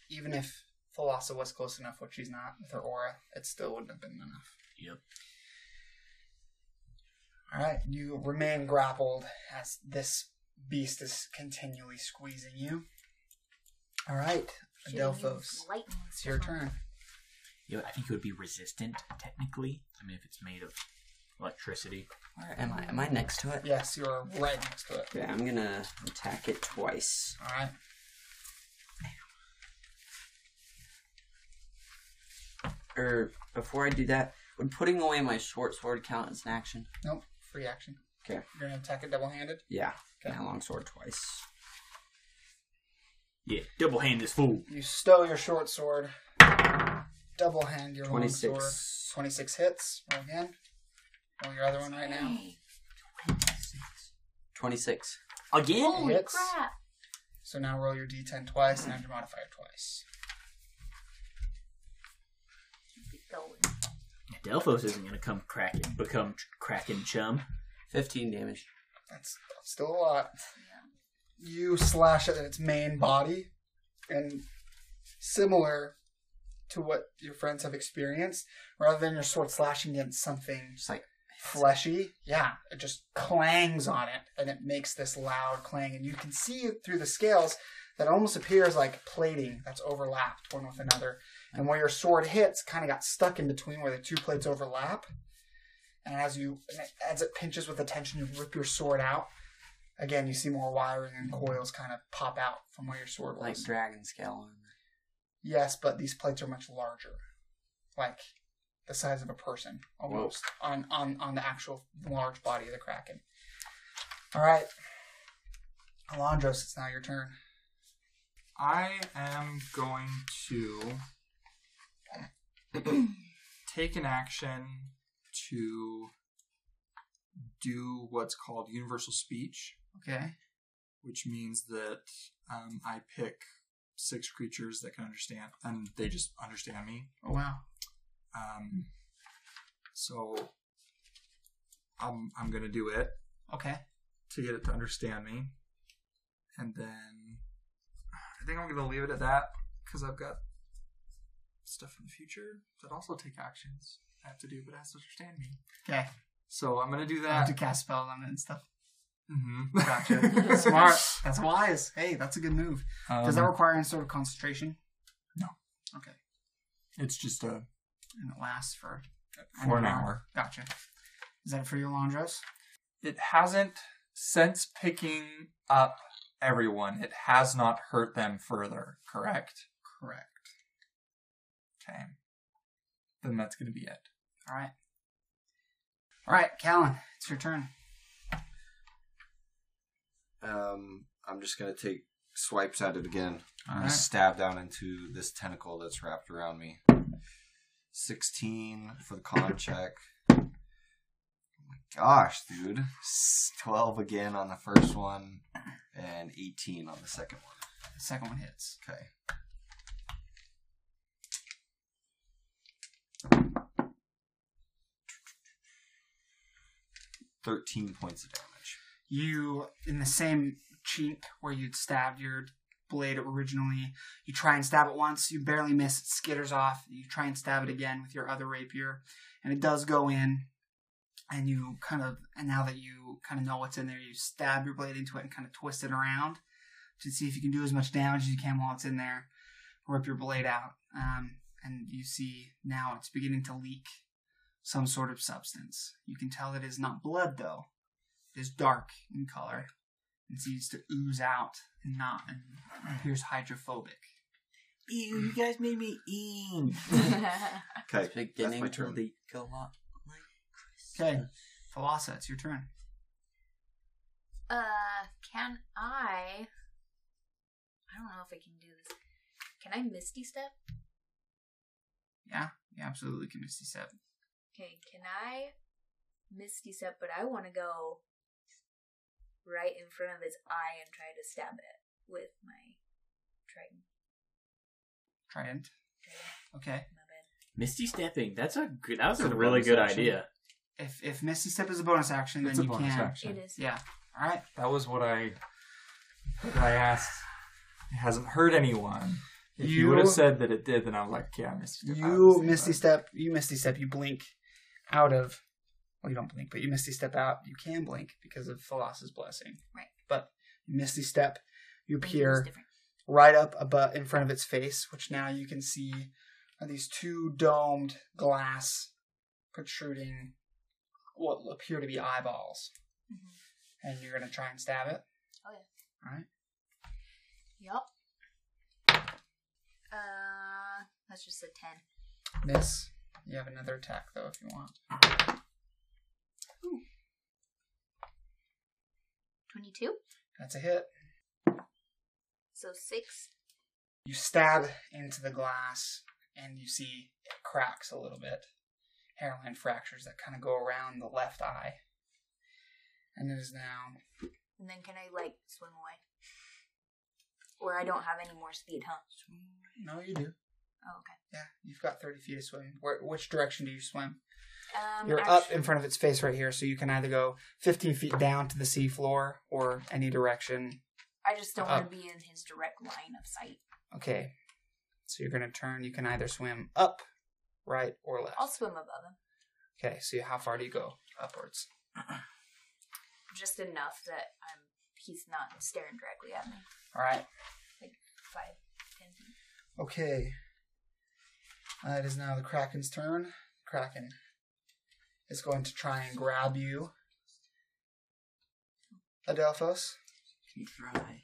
[SPEAKER 1] even if Thalassa was close enough, which she's not with her aura, it still wouldn't have been enough.
[SPEAKER 2] Yep.
[SPEAKER 1] All right, you remain grappled as this beast is continually squeezing you. All right, Adelphos, it's your
[SPEAKER 5] stuff on
[SPEAKER 1] turn.
[SPEAKER 2] Yeah, I think it would be resistant technically. I mean, if it's made of electricity.
[SPEAKER 3] Where am I? Am I next to it?
[SPEAKER 1] Yes, you're right next to it.
[SPEAKER 3] Yeah, I'm gonna attack it twice.
[SPEAKER 1] All right.
[SPEAKER 3] Or before I do that, would putting away my short sword count as an action?
[SPEAKER 1] Nope, free action.
[SPEAKER 3] Okay.
[SPEAKER 1] You're gonna attack it double-handed.
[SPEAKER 3] Yeah.
[SPEAKER 1] Okay.
[SPEAKER 3] Now long sword twice.
[SPEAKER 2] Yeah, double hand this fool.
[SPEAKER 1] You stow your short sword. Double hand your long sword.
[SPEAKER 3] 26.
[SPEAKER 1] 26 hits. Roll again. Roll your other one right now.
[SPEAKER 5] Hey,
[SPEAKER 3] 26.
[SPEAKER 2] Again?
[SPEAKER 5] Holy
[SPEAKER 1] hits.
[SPEAKER 5] crap!
[SPEAKER 1] So now roll your d10 twice and add your modifier twice.
[SPEAKER 5] Keep going.
[SPEAKER 2] Delphos isn't gonna come Kraken, become tr- Kraken chum.
[SPEAKER 3] 15 damage.
[SPEAKER 1] That's still a lot. You slash at its main body, and similar to what your friends have experienced, rather than your sword slashing against something
[SPEAKER 3] Just like,
[SPEAKER 1] fleshy, yeah, it just clangs on it, and it makes this loud clang, and you can see it through the scales that almost appears like plating that's overlapped one with another, and where your sword hits, kind of got stuck in between where the two plates overlap, and as you as it pinches with the tension, you rip your sword out. Again, you see more wiring and coils kind of pop out from where your sword was.
[SPEAKER 3] like dragon scale armor.
[SPEAKER 1] Yes, but these plates are much larger, like the size of a person almost on on on the actual large body of the kraken. All right, Alondros, it's now your turn.
[SPEAKER 8] I am going to take an action to do what's called universal speech,
[SPEAKER 1] Okay.
[SPEAKER 8] which means that um, I pick six creatures that can understand, and they just understand me.
[SPEAKER 1] Oh wow.
[SPEAKER 8] Um, so I'm I'm gonna do it
[SPEAKER 1] Okay.
[SPEAKER 8] to get it to understand me, and then I think I'm gonna leave it at that because I've got stuff in the future that also take actions I have to do, but it has to understand me.
[SPEAKER 1] Okay.
[SPEAKER 8] So I'm gonna do that.
[SPEAKER 1] I have to cast spells on it and stuff.
[SPEAKER 8] hmm
[SPEAKER 1] Gotcha. Smart. That's wise. Hey, that's a good move. Does that
[SPEAKER 8] Um,
[SPEAKER 1] require any sort of concentration?
[SPEAKER 8] No.
[SPEAKER 1] Okay.
[SPEAKER 8] it's just a
[SPEAKER 1] And it lasts for
[SPEAKER 8] for an hour.
[SPEAKER 1] Gotcha. Is that for your Alondros?
[SPEAKER 8] It hasn't since picking up everyone. It has not hurt them further. Correct.
[SPEAKER 1] Correct.
[SPEAKER 8] Okay. Then that's gonna be it.
[SPEAKER 1] All right. All right, Callan, it's your turn.
[SPEAKER 7] Um, I'm just gonna take swipes at it again. I'm gonna
[SPEAKER 1] right.
[SPEAKER 7] stab down into this tentacle that's wrapped around me. Sixteen for the con check. Oh my gosh, dude! Twelve again on the first one, and eighteen on the second one.
[SPEAKER 1] The second one hits.
[SPEAKER 7] Okay. Thirteen points of damage.
[SPEAKER 1] You, in the same chink where you'd stabbed your blade originally, you try and stab it once, you barely miss, it skitters off. You try and stab it again with your other rapier, and it does go in. And you kind of, and now that you kind of know what's in there, you stab your blade into it and kind of twist it around to see if you can do as much damage as you can while it's in there. Rip your blade out, um, and you see now it's beginning to leak some sort of substance. You can tell it is not blood though. It is dark in color and seems to ooze out and not and appears hydrophobic.
[SPEAKER 2] Ew, you guys made me eat.
[SPEAKER 7] Okay,
[SPEAKER 3] Beginning
[SPEAKER 7] my turn.
[SPEAKER 3] leak a lot like
[SPEAKER 1] Okay, Thalassa, it's your turn.
[SPEAKER 5] uh, can I? I don't know if I can do this. Can I Misty Step?
[SPEAKER 1] Yeah, you absolutely can Misty Step.
[SPEAKER 5] Okay, can I Misty Step? But I want to go right in front of his eye and try to stab it with my trident.
[SPEAKER 1] Trident.
[SPEAKER 5] Trident,
[SPEAKER 1] Okay.
[SPEAKER 5] my bad.
[SPEAKER 2] Misty stepping. That's a good. That was
[SPEAKER 4] It's
[SPEAKER 2] a
[SPEAKER 4] a
[SPEAKER 2] really
[SPEAKER 4] bonus
[SPEAKER 2] good
[SPEAKER 4] action.
[SPEAKER 2] idea.
[SPEAKER 1] If if Misty Step is a bonus action, then
[SPEAKER 8] It's a
[SPEAKER 1] you
[SPEAKER 8] bonus
[SPEAKER 1] can.
[SPEAKER 8] action.
[SPEAKER 5] It is.
[SPEAKER 1] Yeah. All right.
[SPEAKER 8] That was what I what I asked. It hasn't hurt anyone. If you,
[SPEAKER 1] You-
[SPEAKER 8] would have said that it did, then I was like, yeah, Misty Step.
[SPEAKER 1] You
[SPEAKER 8] obviously,
[SPEAKER 1] Misty Step. You Misty Step. You blink out of. Well, you don't blink, but you Misty Step out. You can blink because of Thalassa's blessing.
[SPEAKER 5] Right.
[SPEAKER 1] But you Misty Step. You appear right up above in front of its face, which now you can see are these two domed glass protruding what appear to be eyeballs.
[SPEAKER 5] Mhm.
[SPEAKER 1] And you're gonna try and stab it.
[SPEAKER 5] Oh yeah.
[SPEAKER 1] All right.
[SPEAKER 5] Yup. Uh, that's just a ten.
[SPEAKER 1] Miss. You have another attack though if you want.
[SPEAKER 5] Twenty-two.
[SPEAKER 1] That's a hit.
[SPEAKER 5] So six.
[SPEAKER 1] You stab into the glass and you see it cracks a little bit. Hairline fractures that kind of go around the left eye. And it is now
[SPEAKER 5] And then can I like swim away? Or I don't have any more speed, huh?
[SPEAKER 1] No, you do.
[SPEAKER 5] Oh, okay.
[SPEAKER 1] Yeah, you've got 30 feet of swim. Where, which direction do you swim?
[SPEAKER 5] Um,
[SPEAKER 1] You're up in front of its face right here, so you can either go 15 feet down to the seafloor or any direction.
[SPEAKER 5] I just don't
[SPEAKER 1] up.
[SPEAKER 5] want to be in his direct line of sight.
[SPEAKER 1] Okay. So you're going to turn. You can either swim up, right, or left.
[SPEAKER 5] I'll swim above him,
[SPEAKER 1] Okay, so how far do you go? Upwards.
[SPEAKER 5] just enough that I'm he's not staring directly at me.
[SPEAKER 1] All right.
[SPEAKER 5] Like five, ten feet.
[SPEAKER 1] Okay. Uh, it is now the Kraken's turn. Kraken is going to try and grab you. Adelphos,
[SPEAKER 3] Can try.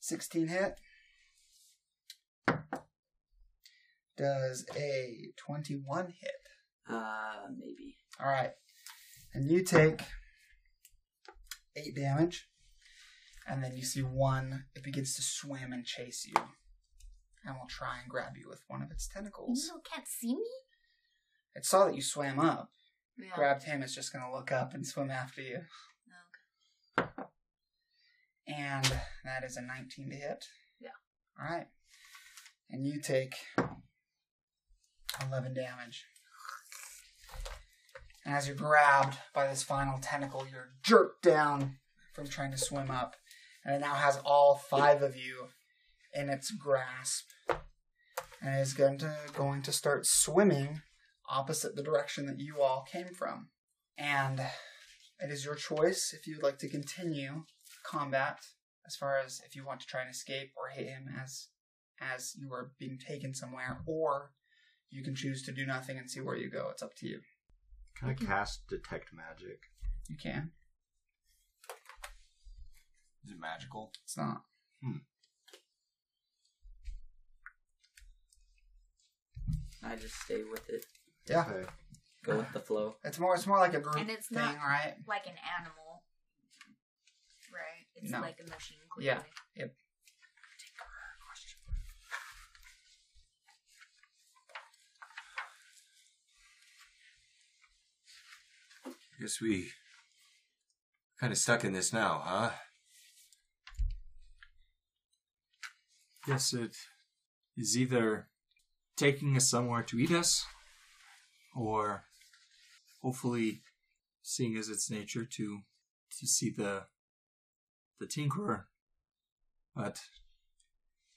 [SPEAKER 1] 16 hit. Does a 21 hit.
[SPEAKER 3] Uh, maybe.
[SPEAKER 1] All right. And you take 8 damage. And then you see one, it begins to swim and chase you. And will try and grab you with one of its
[SPEAKER 5] You
[SPEAKER 1] tentacles.
[SPEAKER 5] still can't see me.
[SPEAKER 1] It saw that you swam up.
[SPEAKER 5] Yeah.
[SPEAKER 1] Grabbed him, it's just going to look up and swim after you.
[SPEAKER 5] Okay.
[SPEAKER 1] And that is a 19 to hit.
[SPEAKER 5] Yeah.
[SPEAKER 1] All right. And you take 11 damage. And as you're grabbed by this final tentacle, you're jerked down from trying to swim up. And it now has all five of you in its grasp. And is going to, going to start swimming opposite the direction that you all came from. And it is your choice if you'd like to continue combat as far as if you want to try and escape or hit him as as you are being taken somewhere or you can choose to do nothing and see where you go it's up to you
[SPEAKER 7] Can I cast detect magic?
[SPEAKER 1] you can
[SPEAKER 7] Is it magical?
[SPEAKER 1] it's not hmm.
[SPEAKER 3] I just stay with it.
[SPEAKER 1] yeah
[SPEAKER 7] Okay.
[SPEAKER 3] Go with the flow.
[SPEAKER 1] it's more it's more like a group
[SPEAKER 5] And it's
[SPEAKER 1] thing
[SPEAKER 5] not-
[SPEAKER 1] right
[SPEAKER 5] Like an animal, right? It's
[SPEAKER 1] No.
[SPEAKER 5] like a machine. Clearly.
[SPEAKER 1] Yeah.
[SPEAKER 5] Clearly.
[SPEAKER 1] Yep.
[SPEAKER 9] Guess we kind of stuck in this now, huh?
[SPEAKER 8] Yes, it is either taking us somewhere to eat us, or hopefully, seeing as its nature, to to see the the tinkerer. But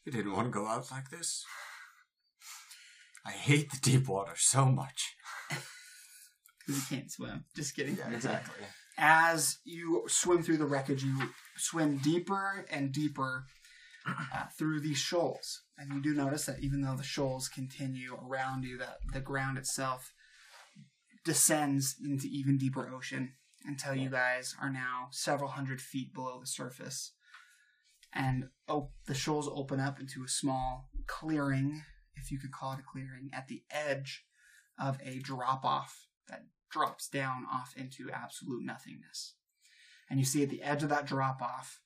[SPEAKER 9] I didn't want to go out like this. I hate the deep water so much.
[SPEAKER 1] because you can't swim just kidding
[SPEAKER 9] Yeah, exactly.
[SPEAKER 1] as you swim through the wreckage, you swim deeper and deeper uh, through these shoals. And you do notice that even though the shoals continue around you, that the ground itself descends into even deeper ocean until you guys are now several hundred feet below the surface. and oh, the shoals open up into a small clearing, if you could call it a clearing, at the edge of a drop off that drops down off into absolute nothingness. And you see at the edge of that drop off,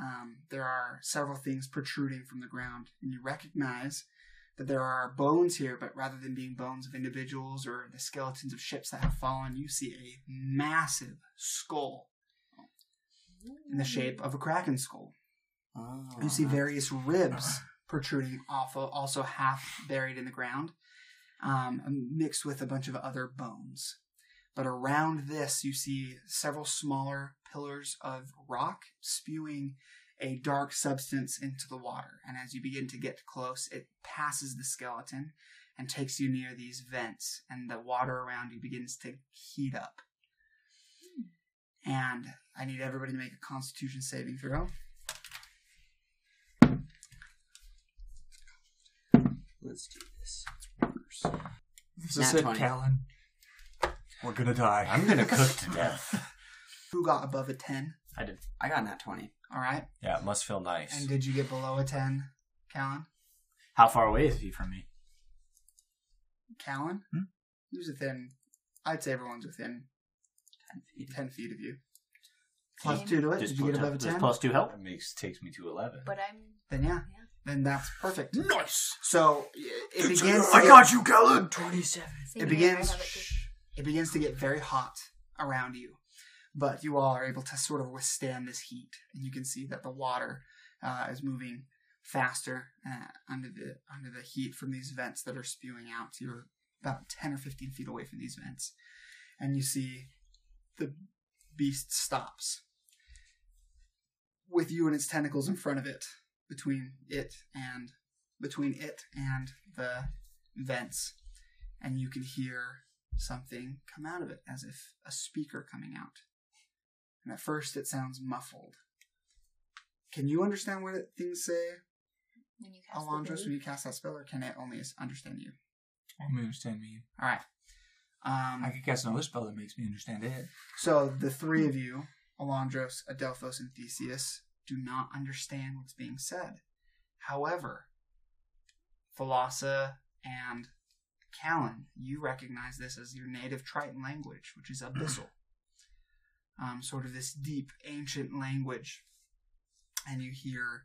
[SPEAKER 1] um, there are several things protruding from the ground, and you recognize that there are bones here, but rather than being bones of individuals or the skeletons of ships that have fallen, you see a massive skull in the shape of a kraken skull.
[SPEAKER 3] Oh,
[SPEAKER 1] You see various ribs protruding off, also half buried in the ground, um, mixed with a bunch of other bones. But around this, you see several smaller pillars of rock spewing a dark substance into the water. And as you begin to get close, it passes the skeleton and takes you near these vents, and the water around you begins to heat up. And I need everybody to make a constitution saving throw.
[SPEAKER 3] Let's do this.
[SPEAKER 8] This
[SPEAKER 3] Nat
[SPEAKER 8] is it,
[SPEAKER 3] 20.
[SPEAKER 8] Callan. We're gonna die.
[SPEAKER 6] I'm gonna cook to death.
[SPEAKER 1] Who got above a 10?
[SPEAKER 2] I did.
[SPEAKER 3] I got nat 20.
[SPEAKER 1] All right.
[SPEAKER 6] Yeah, it must feel nice.
[SPEAKER 1] And did you get below a 10, Callan?
[SPEAKER 2] How far away is he from me?
[SPEAKER 1] Callan?
[SPEAKER 2] Hmm?
[SPEAKER 1] He was within, I'd say everyone's within
[SPEAKER 3] 10 feet.
[SPEAKER 1] 10 feet of you. Plus
[SPEAKER 5] Same.
[SPEAKER 1] 2 to it.
[SPEAKER 2] Does
[SPEAKER 1] Did you get above a 10?
[SPEAKER 2] plus two help?
[SPEAKER 6] That makes takes me to eleven.
[SPEAKER 5] But I'm
[SPEAKER 1] Then yeah.
[SPEAKER 5] Yeah.
[SPEAKER 1] Then that's perfect.
[SPEAKER 9] Nice.
[SPEAKER 1] So it begins. to
[SPEAKER 9] I got you, Callan.
[SPEAKER 5] Twenty-seven.
[SPEAKER 1] It begins. It begins to get very hot around you, but you all are able to sort of withstand this heat, and you can see that the water uh, is moving faster uh, under the under the heat from these vents that are spewing out. So You're about ten or fifteen feet away from these vents, and you see the beast stops with you and its tentacles in front of it, between it and between it and the vents, and you can hear something come out of it as if a speaker coming out. And at first, it sounds muffled. Can you understand what things say,
[SPEAKER 5] When you cast
[SPEAKER 1] Alondros, when you cast that spell, or can it only understand you?
[SPEAKER 8] Only understand me.
[SPEAKER 1] All right. Um,
[SPEAKER 8] I could cast another spell that makes me understand it.
[SPEAKER 1] So the three of you, Alondros, Adelphos, and Theseus, do not understand what's being said. However, Thalassa and Callan, you recognize this as your native Triton language, which is Abyssal. Um, sort of this deep, ancient language. And you hear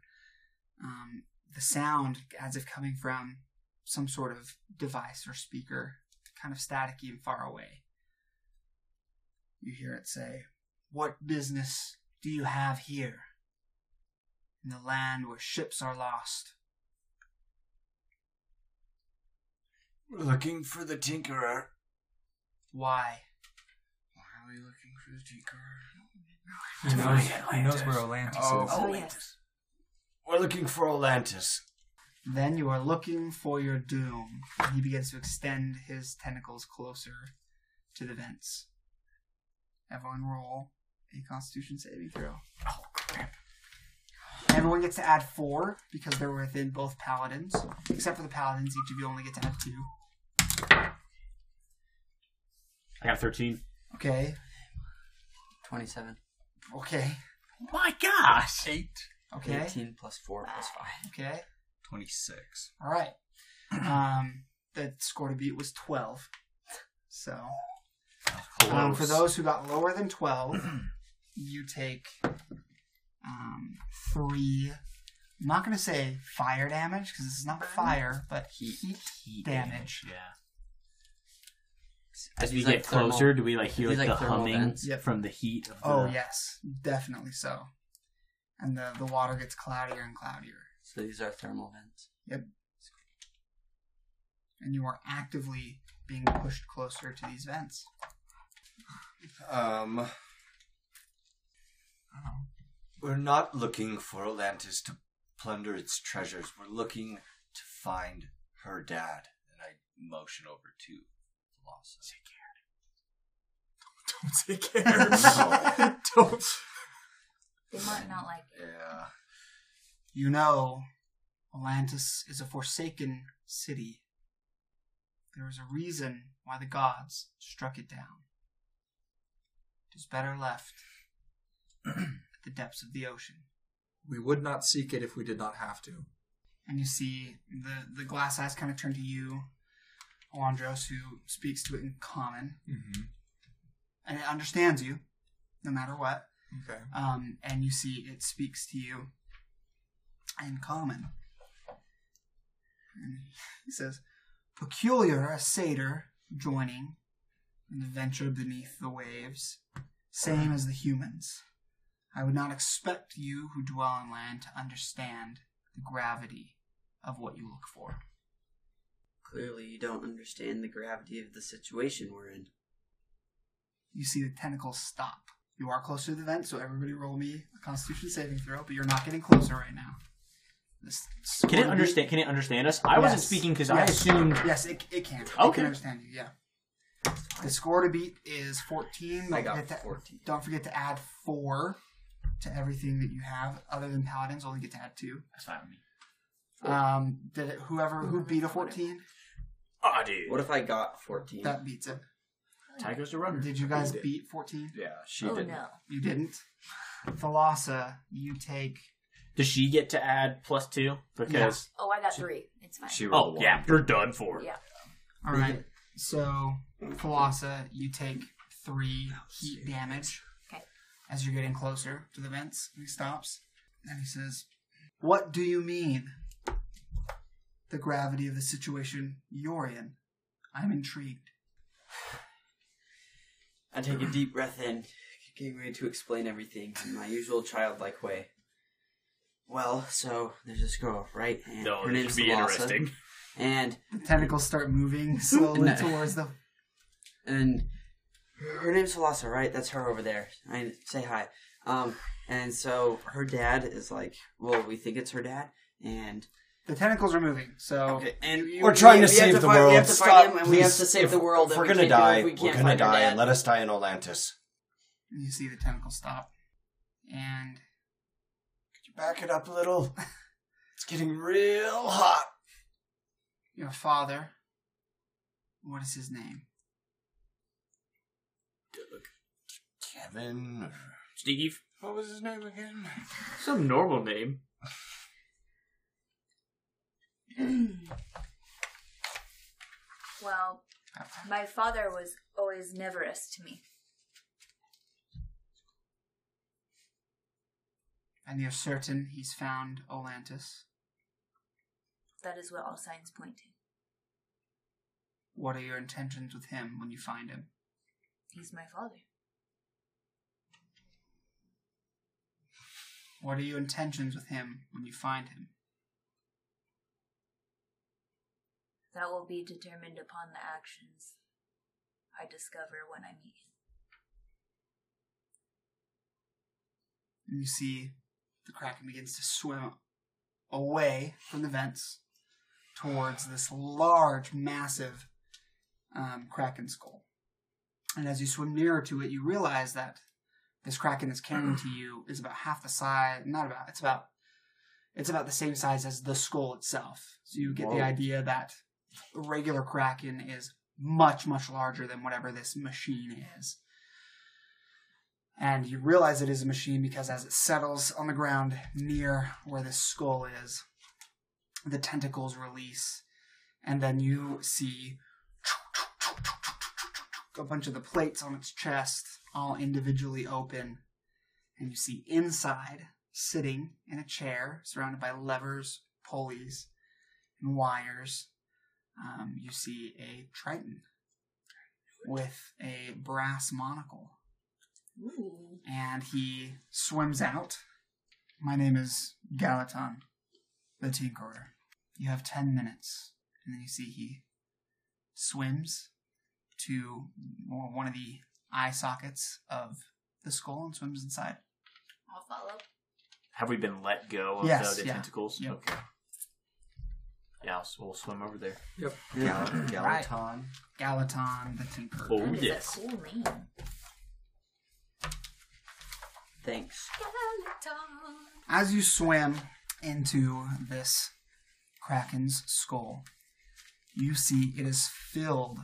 [SPEAKER 1] um, the sound as if coming from some sort of device or speaker, kind of staticky and far away you hear it say, What business do you have here? In the land where ships are lost.
[SPEAKER 9] Looking for the Tinkerer.
[SPEAKER 1] Why?
[SPEAKER 9] Why are we looking for the Tinkerer?
[SPEAKER 8] He knows, he knows where Atlantis
[SPEAKER 9] Oh.
[SPEAKER 8] is.
[SPEAKER 5] Oh, oh yes.
[SPEAKER 9] We're looking for Atlantis.
[SPEAKER 1] Then you are looking for your doom. And he begins to extend his tentacles closer to the vents. Everyone roll a constitution saving throw.
[SPEAKER 9] Oh crap!
[SPEAKER 1] Everyone gets to add four because they're within both paladins. Except for the paladins, each of you only get to add two.
[SPEAKER 2] I got 13.
[SPEAKER 1] Okay.
[SPEAKER 3] 27.
[SPEAKER 1] Okay.
[SPEAKER 2] My gosh!
[SPEAKER 8] Eight.
[SPEAKER 1] Okay.
[SPEAKER 3] 18 plus 4 plus 5.
[SPEAKER 1] Okay.
[SPEAKER 7] Twenty-six.
[SPEAKER 1] All right. Um, the score to beat was 12. So, um, for those who got lower than 12, you take um, three. I'm not going to say fire damage because this is not fire, but heat, damage.
[SPEAKER 2] Yeah.
[SPEAKER 3] Are
[SPEAKER 2] As we get
[SPEAKER 3] like, thermal-
[SPEAKER 2] closer, do we like hear like,
[SPEAKER 3] like,
[SPEAKER 2] the
[SPEAKER 3] thermal
[SPEAKER 2] humming?
[SPEAKER 1] Yep.
[SPEAKER 2] from the heat of the
[SPEAKER 1] Oh, yes. Definitely so. And the, the water gets cloudier and cloudier.
[SPEAKER 3] So these are thermal vents.
[SPEAKER 1] Yep. And you are actively being pushed closer to these vents.
[SPEAKER 9] Um, we're not looking for Atlantis to plunder its treasures. We're looking to find her dad. And I motion over to Lhasa.
[SPEAKER 8] Don't take care. Don't.
[SPEAKER 5] They might not like it.
[SPEAKER 9] Yeah.
[SPEAKER 1] You know, Atlantis is a forsaken city. There is a reason why the gods struck it down. It is better left at the depths of the ocean.
[SPEAKER 8] We would not seek it if we did not have to.
[SPEAKER 1] and you see the the glass eyes kind of turn to you, Alondros, who speaks to it in common,
[SPEAKER 8] Mm-hmm.
[SPEAKER 1] and it understands you, no matter what.
[SPEAKER 8] Okay.
[SPEAKER 1] Um, and you see it speaks to you in common. And he says, "Peculiar a satyr joining an adventure beneath the waves, same as the humans. I would not expect you who dwell on land to understand the gravity of what you look for."
[SPEAKER 3] Clearly, you don't understand the gravity of the situation we're in.
[SPEAKER 1] You see the tentacles stop. You are close to the vent, so everybody roll me a Constitution saving throw, but you're not getting closer right now. This
[SPEAKER 2] Can it understand? Can it understand us? I wasn't
[SPEAKER 1] Yes.
[SPEAKER 2] speaking because I
[SPEAKER 1] Yes.
[SPEAKER 2] assumed.
[SPEAKER 1] Yes, it, it can. It
[SPEAKER 2] Okay.
[SPEAKER 1] can understand you, yeah. The score to beat is 14. Don't
[SPEAKER 3] I got
[SPEAKER 1] forget to-
[SPEAKER 3] 14.
[SPEAKER 1] Don't forget to add 4 to everything that you have, other than Paladins, only get to add 2.
[SPEAKER 2] That's fine with me.
[SPEAKER 1] Um, did it, whoever who beat a 14,
[SPEAKER 2] Ah, dude.
[SPEAKER 3] What if I got 14?
[SPEAKER 1] that beats it.
[SPEAKER 2] Tie goes to runner.
[SPEAKER 1] Did you guys beat 14?
[SPEAKER 7] Yeah, she
[SPEAKER 5] oh
[SPEAKER 7] did.
[SPEAKER 5] no.
[SPEAKER 1] You didn't. Thalassa, you take.
[SPEAKER 2] Does she get to add plus two? Because
[SPEAKER 5] Oh, I got three. It's fine.
[SPEAKER 7] She
[SPEAKER 2] oh
[SPEAKER 7] rolled one.
[SPEAKER 2] yeah, you're done for.
[SPEAKER 5] yeah.
[SPEAKER 1] All right. So, Thalassa, you take 3 heat damage.
[SPEAKER 5] Okay.
[SPEAKER 1] As you're getting closer to the vents, he stops and he says, What do you mean? The gravity of the situation you're in. I'm intrigued.
[SPEAKER 3] I take a deep breath in, getting ready to explain everything in my usual childlike way. Well, so there's this girl, right? And
[SPEAKER 2] No,
[SPEAKER 3] her name's
[SPEAKER 2] be
[SPEAKER 3] Thalassa,
[SPEAKER 2] interesting.
[SPEAKER 3] And
[SPEAKER 1] The tentacles start moving slowly
[SPEAKER 3] No.
[SPEAKER 1] towards the.
[SPEAKER 3] and her name's Thalassa, right? That's her over there. I say hi. Um, and so her dad is like, well, we think it's her dad, and
[SPEAKER 1] The tentacles are moving, so.
[SPEAKER 3] okay, and you-
[SPEAKER 6] We're trying
[SPEAKER 3] we-
[SPEAKER 6] to
[SPEAKER 3] we have
[SPEAKER 6] save the
[SPEAKER 3] fight-
[SPEAKER 6] world.
[SPEAKER 3] We have to
[SPEAKER 6] Stop,
[SPEAKER 3] fight him, and we
[SPEAKER 6] please.
[SPEAKER 3] have to save
[SPEAKER 6] If-
[SPEAKER 3] the world.
[SPEAKER 6] If we're
[SPEAKER 3] we
[SPEAKER 6] gonna
[SPEAKER 3] can't do it
[SPEAKER 6] die,
[SPEAKER 3] if we
[SPEAKER 6] we're
[SPEAKER 3] can't
[SPEAKER 6] gonna
[SPEAKER 3] find her
[SPEAKER 6] die,
[SPEAKER 3] dad.
[SPEAKER 6] and let us die in Atlantis.
[SPEAKER 1] You see the tentacles stop. And.
[SPEAKER 6] Could you back it up a little? It's getting real hot.
[SPEAKER 1] Your father. What is his name?
[SPEAKER 6] Kevin.
[SPEAKER 2] Steve,
[SPEAKER 6] What was his name again?
[SPEAKER 2] some normal name.
[SPEAKER 5] Well, my father was always Neverus to me.
[SPEAKER 1] And you're certain he's found Olantis.
[SPEAKER 5] That is what all signs point to.
[SPEAKER 1] What are your intentions with him when you find him?
[SPEAKER 5] He's my father.
[SPEAKER 1] What are your intentions with him when you find him?
[SPEAKER 5] That will be determined upon the actions I discover when I meet him.
[SPEAKER 1] And you see the Kraken begins to swim away from the vents towards this large, massive um, Kraken skull. And as you swim nearer to it, you realize that this Kraken that's carrying to you is about half the size, not about, it's about, it's about the same size as the skull itself. So you get the idea that a regular Kraken is much, much larger than whatever this machine is. And you realize it is a machine because as it settles on the ground near where this skull is, the tentacles release, and then you see a bunch of the plates on its chest all individually open, and you see inside, sitting in a chair surrounded by levers, pulleys, and wires, um, you see a Triton with a brass monocle and he swims out. My name is Galaton, the Tinkerer. You have ten minutes, and then you see he swims to one of the eye sockets of the skull and swims inside.
[SPEAKER 5] I'll follow.
[SPEAKER 2] Have we been let go of
[SPEAKER 1] Yes,
[SPEAKER 2] the, the
[SPEAKER 1] yeah.
[SPEAKER 2] tentacles?
[SPEAKER 1] Yep.
[SPEAKER 2] Okay. Yeah, I'll, we'll swim over there.
[SPEAKER 7] Gal-
[SPEAKER 1] Right.
[SPEAKER 7] Galaton.
[SPEAKER 1] Galaton, the Tinkerer.
[SPEAKER 2] Oh
[SPEAKER 5] That is
[SPEAKER 2] yes.
[SPEAKER 5] a cool name.
[SPEAKER 3] Thanks.
[SPEAKER 1] As you swim into this kraken's skull, you see it is filled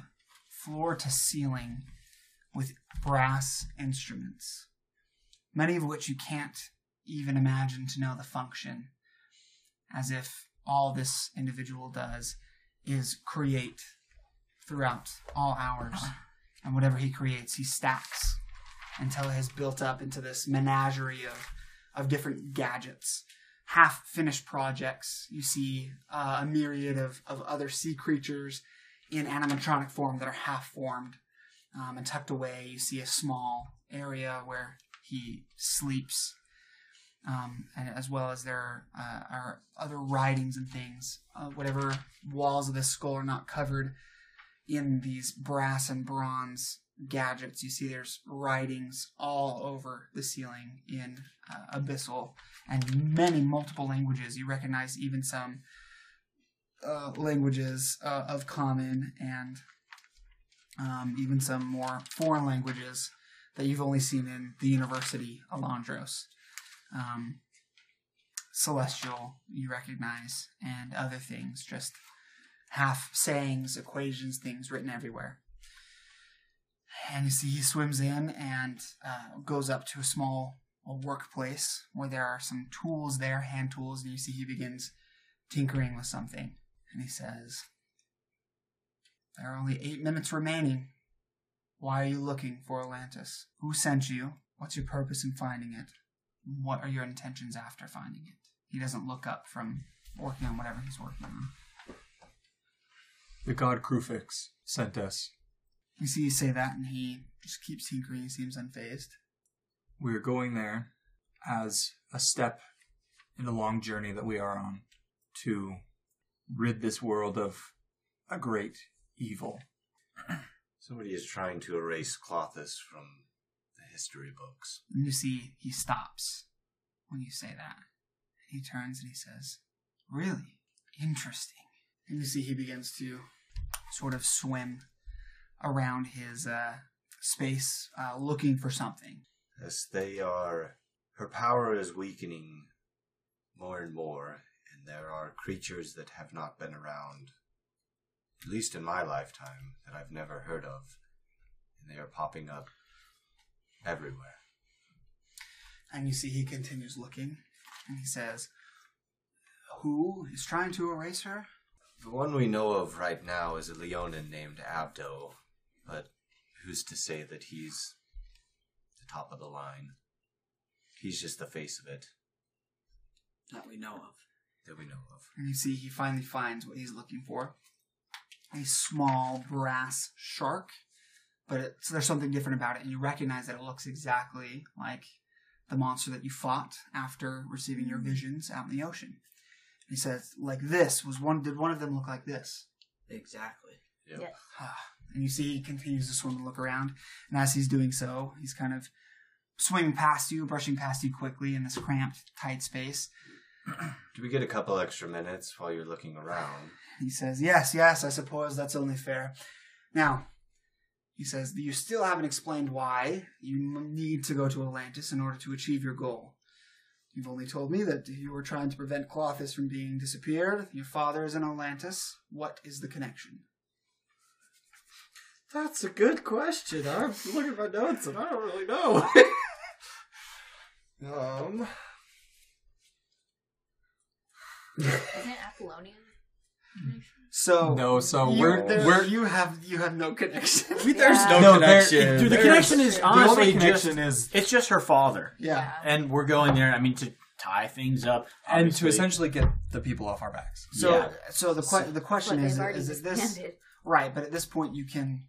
[SPEAKER 1] floor to ceiling with brass instruments, many of which you can't even imagine to know the function, as if all this individual does is create throughout all hours. And whatever he creates, he stacks until it has built up into this menagerie of, of different gadgets. Half finished projects. You see uh, a myriad of, of other sea creatures in animatronic form that are half formed. Um, and tucked away, you see a small area where he sleeps, um, and as well as there uh, are other writings and things. Uh, whatever walls of this skull are not covered in these brass and bronze gadgets. You see there's writings all over the ceiling in uh, abyssal and many multiple languages. You recognize even some uh, languages uh, of common and um, even some more foreign languages that you've only seen in the University Alondros. Um, celestial, you recognize, and other things, just half sayings, equations, things written everywhere. And you see he swims in and uh, goes up to a small a workplace where there are some tools there, hand tools, and you see he begins tinkering with something. And he says, There are only eight minutes remaining. Why are you looking for Atlantis? Who sent you? What's your purpose in finding it? What are your intentions after finding it? He doesn't look up from working on whatever he's working on.
[SPEAKER 8] The god Kruphix sent us.
[SPEAKER 1] You see, you say that, and he just keeps tinkering. He seems unfazed.
[SPEAKER 8] We're going there as a step in a long journey that we are on to rid this world of a great evil.
[SPEAKER 6] Somebody is trying to erase Klothys from the history books.
[SPEAKER 1] And you see, he stops when you say that. He turns and he says, Really? Interesting. And you see, he begins to sort of swim around his uh, space uh, looking for something.
[SPEAKER 6] As they are, her power is weakening more and more, and there are creatures that have not been around, at least in my lifetime, that I've never heard of, and they are popping up everywhere.
[SPEAKER 1] And you see, he continues looking and he says, Who is trying to erase her?
[SPEAKER 6] The one we know of right now is a Leonin named Abdo, but who's to say that he's the top of the line? He's just the face of it
[SPEAKER 3] that we know of.
[SPEAKER 6] that we know of.
[SPEAKER 1] And you see, he finally finds what he's looking for a small brass shark, but it's, there's something different about it, and you recognize that it looks exactly like the monster that you fought after receiving your mm-hmm. visions out in the ocean. He says, like this was one. Did one of them look like this?
[SPEAKER 3] Exactly.
[SPEAKER 6] Yep.
[SPEAKER 5] Yes.
[SPEAKER 1] And you see, he continues to swim and look around, and as he's doing so, he's kind of swimming past you, brushing past you quickly in this cramped, tight space.
[SPEAKER 6] Do we get a couple extra minutes while you're looking around?
[SPEAKER 1] He says, Yes, yes, I suppose that's only fair. Now, he says, You still haven't explained why you need to go to Atlantis in order to achieve your goal. You've only told me that you were trying to prevent Klothys from being disappeared. Your father is in Atlantis. What is the connection?
[SPEAKER 2] That's a good question. I'm looking at my notes and I don't really know.
[SPEAKER 6] Um,
[SPEAKER 5] Isn't it Apollonian?
[SPEAKER 1] So
[SPEAKER 8] No, so
[SPEAKER 1] you,
[SPEAKER 8] we're
[SPEAKER 1] there-
[SPEAKER 8] we're
[SPEAKER 1] you have you have no connection.
[SPEAKER 2] There's
[SPEAKER 5] Yeah.
[SPEAKER 2] no,
[SPEAKER 8] No, there-
[SPEAKER 2] connection. Dude, the
[SPEAKER 8] there's-
[SPEAKER 2] connection is
[SPEAKER 8] the
[SPEAKER 2] honestly
[SPEAKER 8] only connection
[SPEAKER 2] just,
[SPEAKER 8] is
[SPEAKER 2] it's just her father.
[SPEAKER 1] yeah.
[SPEAKER 2] And we're going there, I mean, to tie things up.
[SPEAKER 8] and to essentially get the people off our backs.
[SPEAKER 1] So
[SPEAKER 2] Yeah.
[SPEAKER 1] so the que- the question
[SPEAKER 5] But
[SPEAKER 1] is, is this. Right, but at this point, you can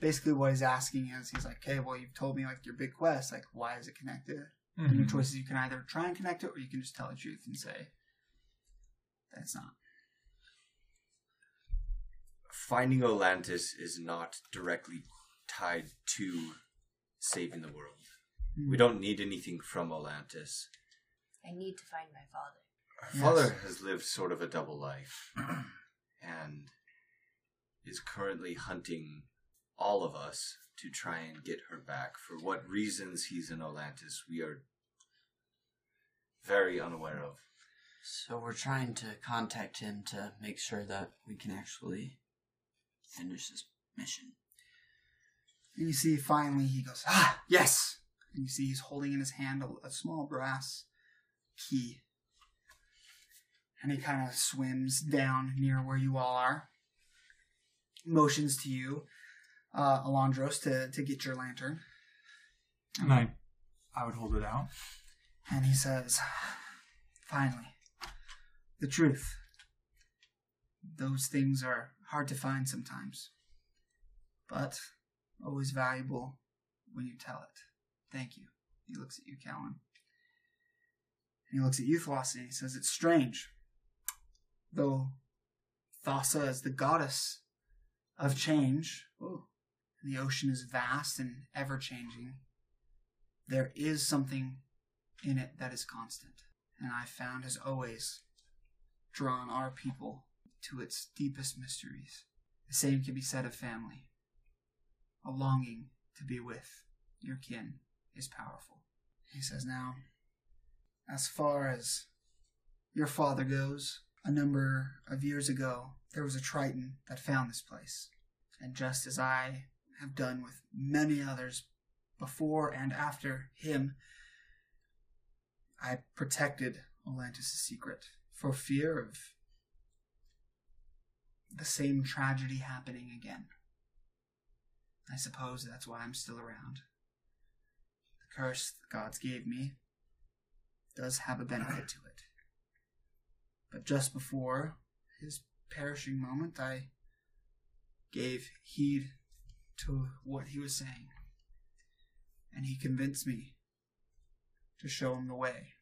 [SPEAKER 1] basically what he's asking is he's like, okay, well, you've told me like your big quest, like why is it connected? Mm-hmm. And your choices, you can either try and connect it, or you can just tell the truth and say that's not.
[SPEAKER 6] Finding Atlantis is not directly tied to saving the world. We hmm. don't need anything from Atlantis.
[SPEAKER 5] I need to find my father.
[SPEAKER 6] Our
[SPEAKER 1] Yes.
[SPEAKER 6] father has lived sort of a double life and is currently hunting all of us to try and get her back. For what reasons he's in Atlantis, we are very unaware of.
[SPEAKER 3] So we're trying to contact him to make sure that we can actually finish this mission.
[SPEAKER 1] And you see, finally, he goes, ah, yes. And you see, he's holding in his hand a, a small brass key. And he kind of swims down near where you all are. Motions to you, uh, Alondros, to, to get your lantern.
[SPEAKER 8] And I, I would hold it out.
[SPEAKER 1] And he says, Finally, the truth. Those things are hard to find sometimes, but always valuable when you tell it. Thank you. He looks at you, Callan. And he looks at you, and he says, It's strange. Though Thassa is the goddess of change, ooh, the ocean is vast and ever changing, there is something in it that is constant. And I found has always drawn our people to its deepest mysteries. The same can be said of family. A longing to be with your kin is powerful. He says, Now, as far as your father goes, a number of years ago, there was a Triton that found this place. And just as I have done with many others before and after him, I protected Atlantis' secret for fear of the same tragedy happening again. I suppose that's why I'm still around. The curse the gods gave me does have a benefit to it. But just before his perishing moment, I gave heed to what he was saying. And he convinced me to show him the way.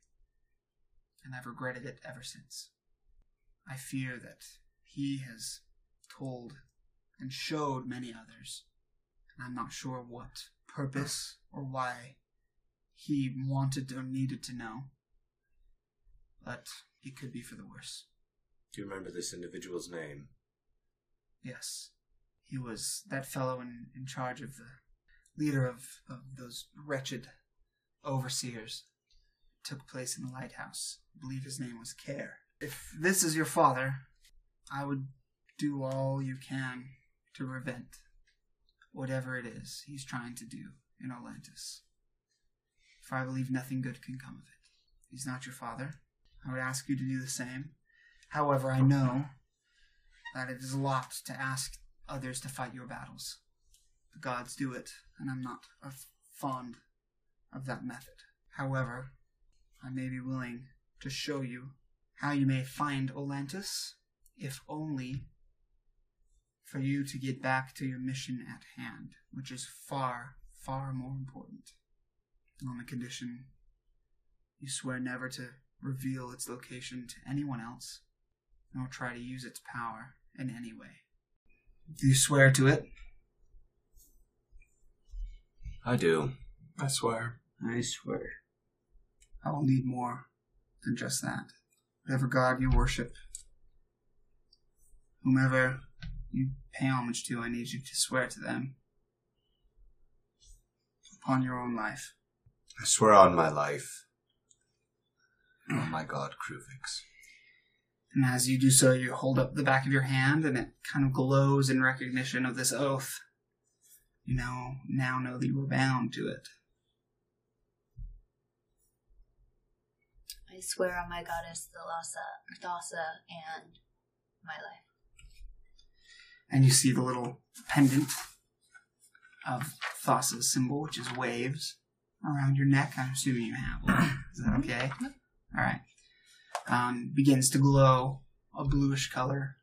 [SPEAKER 1] And I've regretted it ever since. I fear that he has told and showed many others, and I'm not sure what purpose or why he wanted or needed to know. But it could be for the worse.
[SPEAKER 9] Do you remember this individual's name?
[SPEAKER 1] Yes. He was that fellow in, in charge of the leader of, of those wretched overseers. It took place in the lighthouse. I believe his name was Kair. If this is your father, I would do all you can to prevent whatever it is he's trying to do in Atlantis. For I believe nothing good can come of it. He's not your father. I would ask you to do the same. However, I know that it is a lot to ask others to fight your battles. The gods do it, and I'm not fond of that method. However, I may be willing to show you how you may find Olantis, if only for you to get back to your mission at hand, which is far, far more important. On the condition you swear never to reveal its location to anyone else, nor try to use its power in any way. Do you swear to it?
[SPEAKER 9] I do.
[SPEAKER 8] I swear.
[SPEAKER 3] I swear.
[SPEAKER 1] I will need more than just that. Whatever god you worship, whomever you pay homage to, I need you to swear to them upon your own life.
[SPEAKER 9] I swear on my life. oh my god, Kruphix.
[SPEAKER 1] And as you do so, you hold up the back of your hand, and it kind of glows in recognition of this oath. You now now know that you were bound to it.
[SPEAKER 5] I swear on my goddess Thalassa, Thassa, and my life.
[SPEAKER 1] And you see the little pendant of Thassa's symbol, which is waves, around your neck. I'm assuming you have one. Is that okay? All right. Um, begins to glow a bluish color.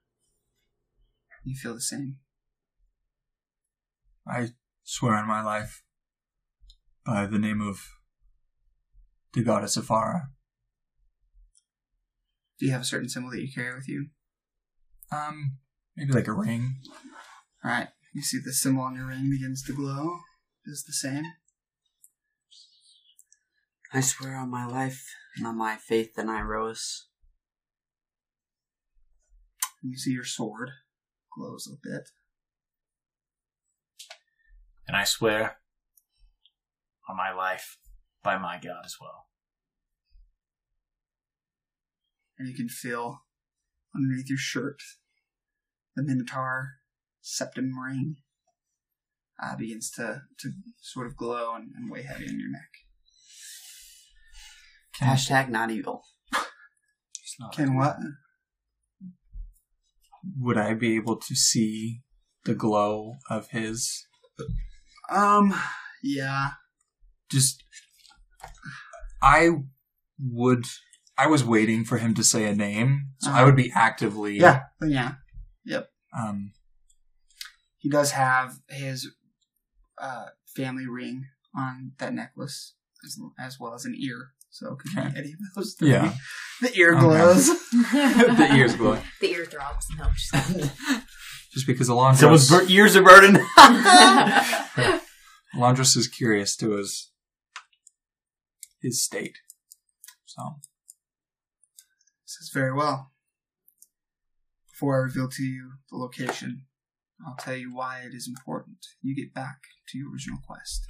[SPEAKER 1] You feel the same.
[SPEAKER 8] I swear on my life by the name of the goddess Ephara.
[SPEAKER 1] Do you have a certain symbol that you carry with you?
[SPEAKER 8] Um, maybe like a ring.
[SPEAKER 1] All right. You see the symbol on your ring begins to glow. Is the same.
[SPEAKER 3] I swear on my life and on my faith in Iroas.
[SPEAKER 1] And you see your sword glows a bit.
[SPEAKER 2] And I swear on my life by my God as well.
[SPEAKER 1] and you can feel underneath your shirt the Minotaur septum ring uh, begins to, to sort of glow and, and weigh heavy on your neck.
[SPEAKER 3] Hashtag not evil.
[SPEAKER 7] He's not
[SPEAKER 1] Can what?
[SPEAKER 8] Would I be able to see the glow of his?
[SPEAKER 1] Um, yeah.
[SPEAKER 8] Just, I would. I was waiting for him to say a name, so I would be actively.
[SPEAKER 1] Yeah, yeah.
[SPEAKER 8] Um,
[SPEAKER 1] He does have his uh, family ring on that necklace, as, as well as an ear. So it could be any of those three.
[SPEAKER 8] yeah.
[SPEAKER 1] The ear
[SPEAKER 8] Okay.
[SPEAKER 1] glows.
[SPEAKER 8] the ears glow.
[SPEAKER 5] The ear throbs. No, I'm just.
[SPEAKER 8] Just because Alondros,
[SPEAKER 2] Someone's bur- ears are burning.
[SPEAKER 8] Alondros is curious to his his state. So
[SPEAKER 1] Says very well. Before I reveal to you the location, I'll tell you why it is important. You get back to your original quest.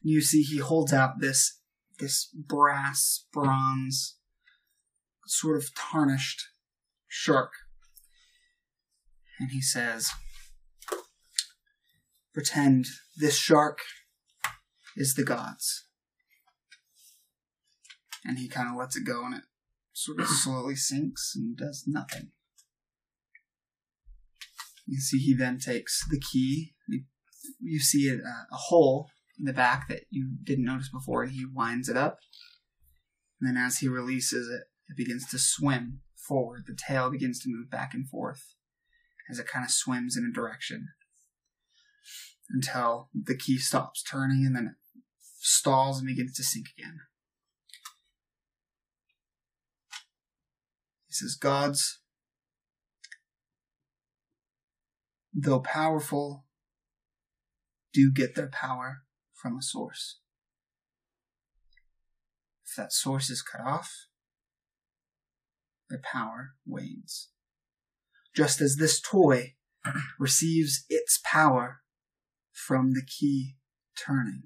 [SPEAKER 1] You see, he holds out this this brass, bronze, sort of tarnished shark, and he says, "Pretend this shark is the gods." And he kind of lets it go, and it sort of slowly sinks and does nothing. You see, he then takes the key. You, you see a, a hole in the back that you didn't notice before, and he winds it up. And then, as he releases it, it begins to swim forward. The tail begins to move back and forth as it kind of swims in a direction until the key stops turning and then it stalls and begins to sink again. He says, Gods, though powerful, do get their power from a source. If that source is cut off, their power wanes. Just as this toy receives its power from the key turning.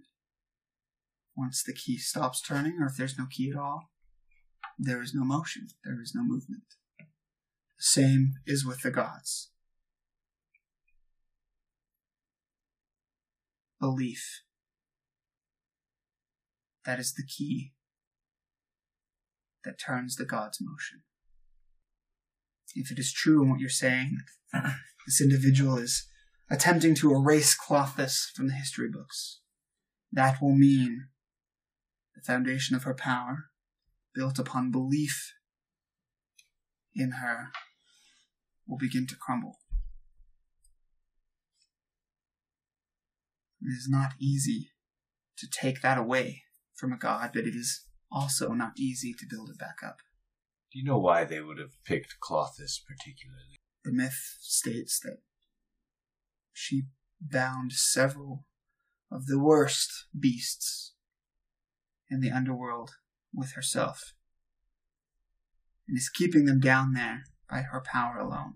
[SPEAKER 1] Once the key stops turning, or if there's no key at all, there is no motion, there is no movement. The same is with the gods. Belief. That is the key that turns the gods' motion. If it is true in what you're saying, this individual is attempting to erase Klothys from the history books, that will mean the foundation of her power built upon belief in her will begin to crumble. It is not easy to take that away from a god, but it is also not easy to build it back up.
[SPEAKER 9] Do you know why they would have picked Klothys particularly?
[SPEAKER 1] The myth states that she bound several of the worst beasts in the underworld with herself and is keeping them down there by her power alone.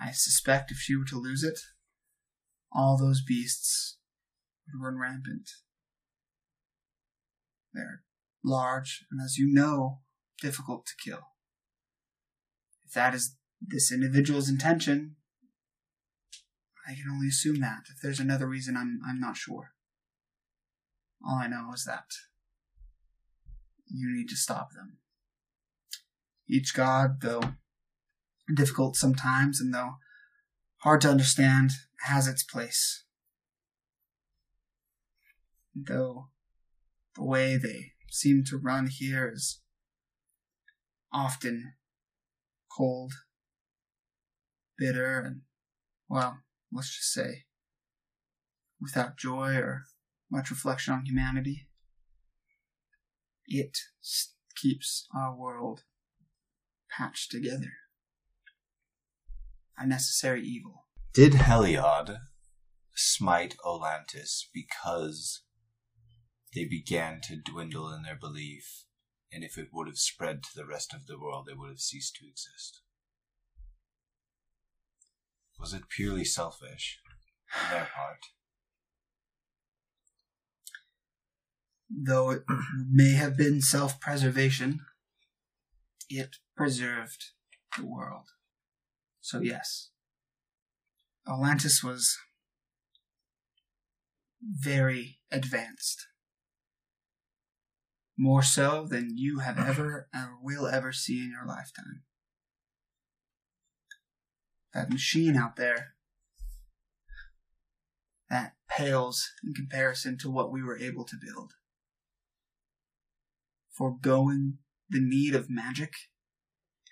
[SPEAKER 1] I suspect if she were to lose it, all those beasts would run rampant. They're large and, as you know, difficult to kill. If that is this individual's intention, I can only assume that. If there's another reason, I'm I'm not sure. All I know is that you need to stop them. Each god, though difficult sometimes and though hard to understand, has its place. Though the way they seem to run here is often cold, bitter, and, well, let's just say, without joy or much reflection on humanity. It keeps our world patched together. A necessary evil.
[SPEAKER 9] Did Heliod smite Olantis because they began to dwindle in their belief, and if it would have spread to the rest of the world, they would have ceased to exist? Was it purely selfish on their part?
[SPEAKER 1] Though it may have been self preservation, it preserved the world. So, yes, Atlantis was very advanced. more so than you have ever or will ever see in your lifetime. That machine out there, that pales in comparison to what we were able to build. Foregoing the need of magic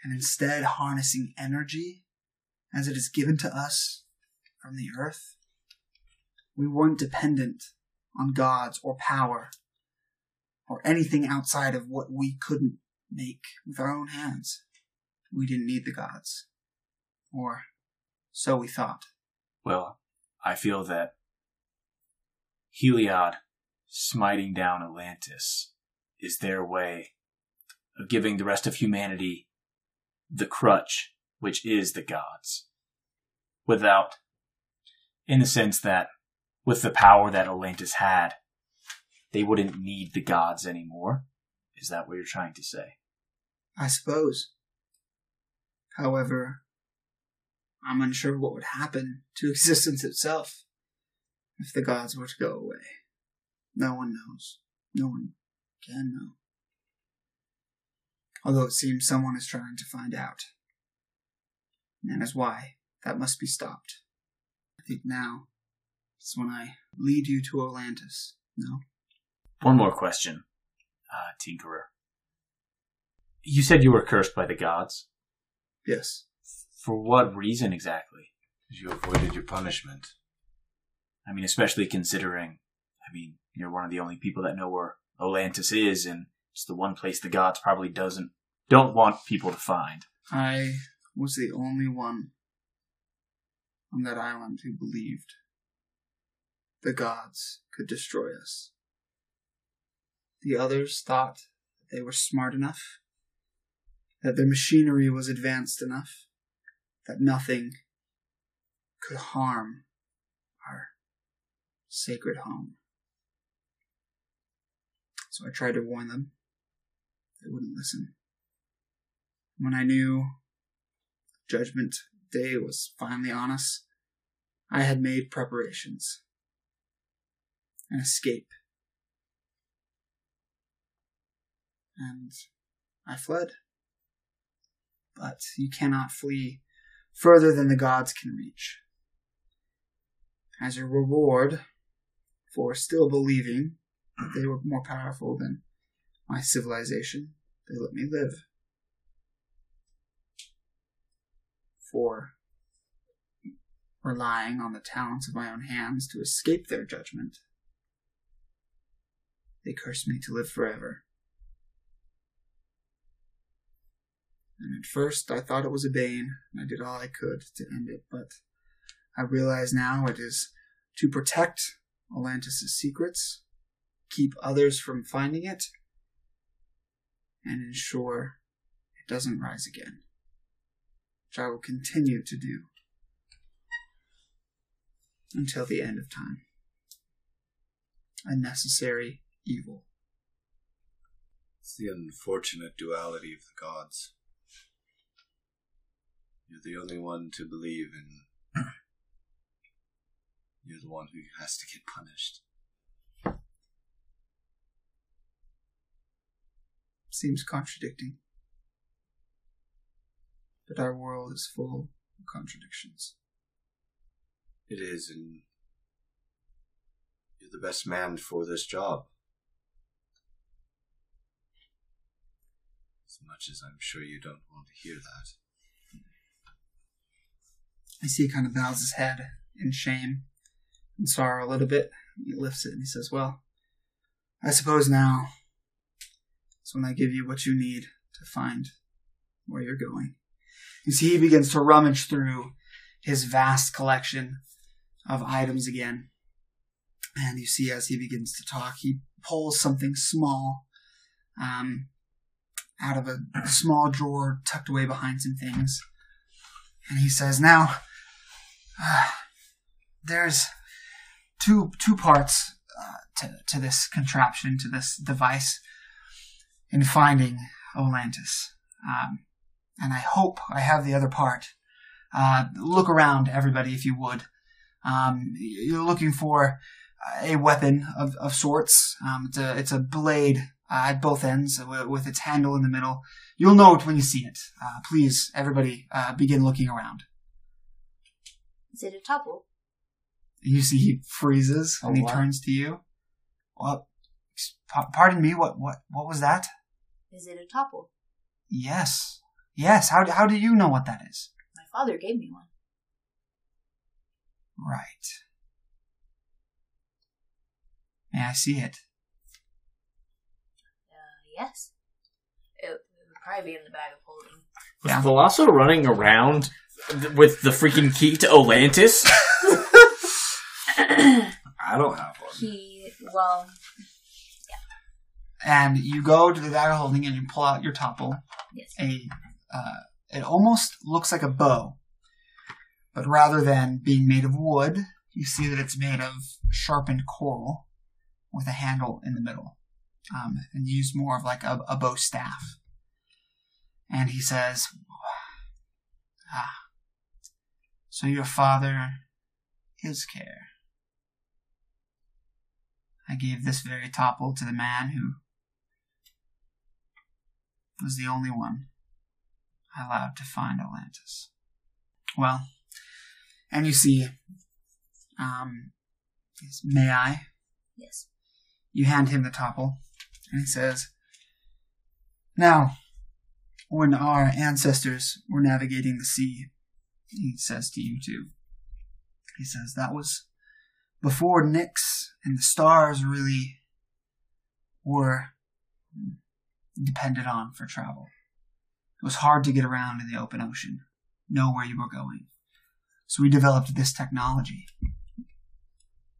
[SPEAKER 1] and instead harnessing energy as it is given to us from the earth, we weren't dependent on gods or power or anything outside of what we couldn't make with our own hands. We didn't need the gods. Or so we thought.
[SPEAKER 2] Well, I feel that Heliod smiting down Atlantis is their way of giving the rest of humanity the crutch, which is the gods. Without, in the sense that with the power that Atlantis had, they wouldn't need the gods anymore. Is that what you're trying to say?
[SPEAKER 1] I suppose. However, I'm unsure what would happen to existence itself if the gods were to go away. No one knows. No one can know. Although it seems someone is trying to find out. And that is why that must be stopped. I think now is when I lead you to Atlantis. No?
[SPEAKER 2] One more question, uh, Tinkerer. You said you were cursed by the gods.
[SPEAKER 1] Yes.
[SPEAKER 2] For what reason exactly?
[SPEAKER 9] Because you avoided your punishment.
[SPEAKER 2] I mean, especially considering, I mean, you're one of the only people that know where Atlantis is, and it's the one place the gods probably doesn't don't want people to find.
[SPEAKER 1] I was the only one on that island who believed the gods could destroy us. The others thought that they were smart enough, that their machinery was advanced enough, that nothing could harm our sacred home. So I tried to warn them. They wouldn't listen. When I knew Judgment Day was finally on us, I had made preparations. An escape. And I fled. But you cannot flee further than the gods can reach. As a reward for still believing that they were more powerful than my civilization, they let me live. For relying on the talents of my own hands to escape their judgment, they cursed me to live forever. And at first I thought it was a bane, and I did all I could to end it, but I realize now it is to protect Atlantis' secrets, keep others from finding it, and ensure it doesn't rise again, which I will continue to do until the end of time. A necessary evil.
[SPEAKER 9] It's the unfortunate duality of the gods. You're the only one to believe in. You're the one who has to get punished.
[SPEAKER 1] Seems contradicting. But our world is full of contradictions.
[SPEAKER 9] It is, and you're the best man for this job. As much as I'm sure you don't want to hear that.
[SPEAKER 1] I see he kind of bows his head in shame and sorrow a little bit. He lifts it and he says, Well, I suppose now is when I give you what you need to find where you're going. You see, he begins to rummage through his vast collection of items again. And you see, as he begins to talk, he pulls something small um, out of a small drawer tucked away behind some things. And he says, Now, uh, there's two two parts uh, to to this contraption, to this device, in finding Atlantis. Um, and I hope I have the other part. Uh, look around, everybody, if you would. Um, you're looking for a weapon of, of sorts. Um, it's a it's a blade uh, at both ends with, with its handle in the middle. You'll know it when you see it. Uh, please, everybody, uh, begin looking around.
[SPEAKER 5] Is it a topple?
[SPEAKER 1] You see, he freezes and he turns to you. Well, pardon me. What what what was that?
[SPEAKER 5] Is it a topple?
[SPEAKER 1] Yes, yes. How do- how do you know what that is?
[SPEAKER 5] My father gave me one.
[SPEAKER 1] Right. May I see it?
[SPEAKER 5] Uh, yes. It, it would probably be in the bag of holding.
[SPEAKER 2] Was
[SPEAKER 1] Yeah.
[SPEAKER 2] Veloso running around with the freaking key to Atlantis?
[SPEAKER 7] I don't have one.
[SPEAKER 5] he, well, yeah.
[SPEAKER 1] And you go to the bag of holding and you pull out your topple.
[SPEAKER 5] yes.
[SPEAKER 1] A uh, it almost looks like a bow, but rather than being made of wood, you see that it's made of sharpened coral with a handle in the middle, um, and used more of like a, a bow staff. And he says, "Ah, so your father, his Kair." I gave this very topple to the man who was the only one allowed to find Atlantis. Well, and you see, um, may I?
[SPEAKER 5] Yes.
[SPEAKER 1] You hand him the topple, and he says, Now, when our ancestors were navigating the sea, he says to you too, he says that was before Nyx and the stars really were depended on for travel. It was hard to get around in the open ocean, know where you were going. So we developed this technology.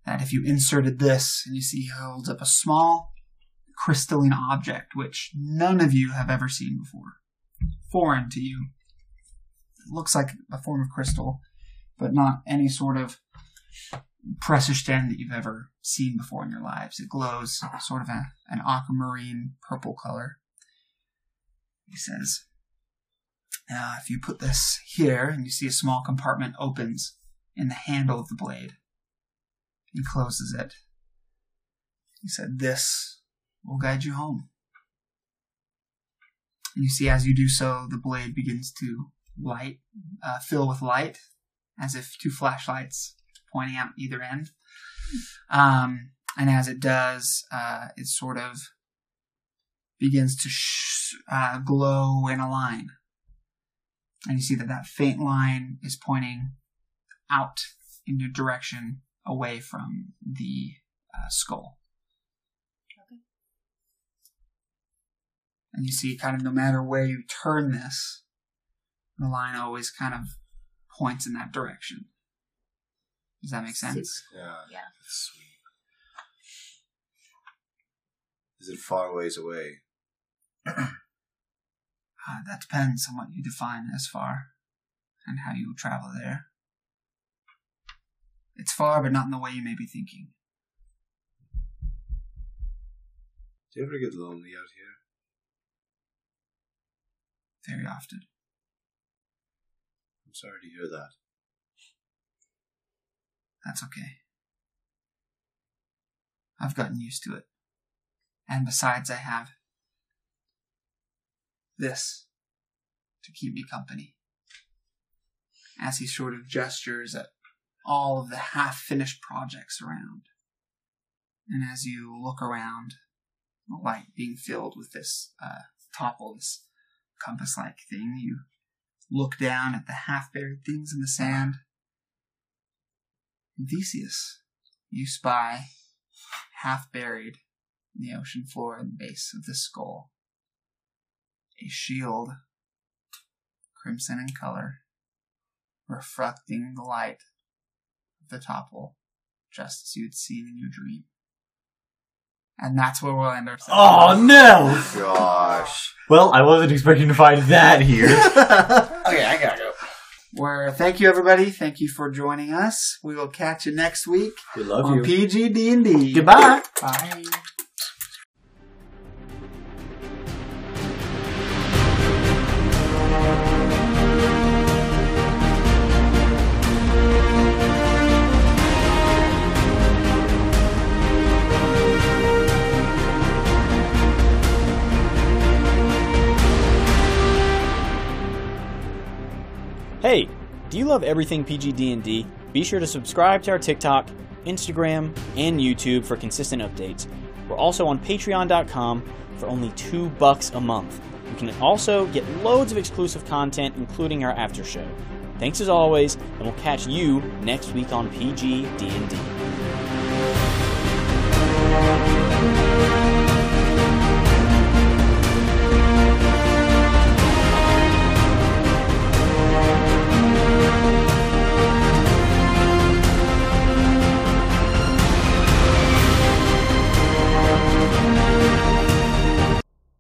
[SPEAKER 1] That if you inserted this, and you see he holds up a small crystalline object which none of you have ever seen before, foreign to you. It looks like a form of crystal, but not any sort of precious gem that you've ever seen before in your lives. It glows sort of a, an aquamarine purple color. He says, uh, if you put this here and you see a small compartment opens in the handle of the blade, and closes it. He said, This will guide you home. And you see, as you do so, the blade begins to light, uh, fill with light, as if two flashlights pointing out either end. Um, and as it does, uh, it sort of begins to sh- uh, glow in a line. And you see that that faint line is pointing out in a direction away from the uh, skull. And you see, kind of no matter where you turn this, the line always kind of points in that direction. Does that make sense?
[SPEAKER 9] Yeah.
[SPEAKER 5] Yeah.
[SPEAKER 9] That's sweet. Is it far ways away?
[SPEAKER 1] Uh, that depends on what you define as far and how you travel there. It's far, but not in the way you may be thinking.
[SPEAKER 9] Do you ever get lonely out here?
[SPEAKER 1] Very often.
[SPEAKER 9] I'm sorry to hear that.
[SPEAKER 1] That's okay. I've gotten used to it. And besides, I have this to keep me company. As he sort of gestures at all of the half finished projects around. And as you look around, the light being filled with this uh, topple, this compass like thing, you look down at the half buried things in the sand. And Theseus, you spy, half buried in the ocean floor in the base of the skull, a shield, crimson in color, reflecting the light of the topple, just as you'd seen in your dream. And that's where we'll end our session.
[SPEAKER 2] Oh no!
[SPEAKER 9] Gosh.
[SPEAKER 2] Well, I wasn't expecting to find that here.
[SPEAKER 3] Okay, I gotta go.
[SPEAKER 1] Where thank you everybody, thank you for joining us. We will catch you next week
[SPEAKER 2] we love
[SPEAKER 1] on
[SPEAKER 2] you.
[SPEAKER 1] PG and D.
[SPEAKER 2] Goodbye.
[SPEAKER 1] Bye.
[SPEAKER 2] Hey, do you love everything PGD&D? Be sure to subscribe to our TikTok, Instagram, and YouTube for consistent updates. We're also on patreon.com for only 2 bucks a month. You can also get loads of exclusive content including our after show. Thanks as always, and we'll catch you next week on PGD&D.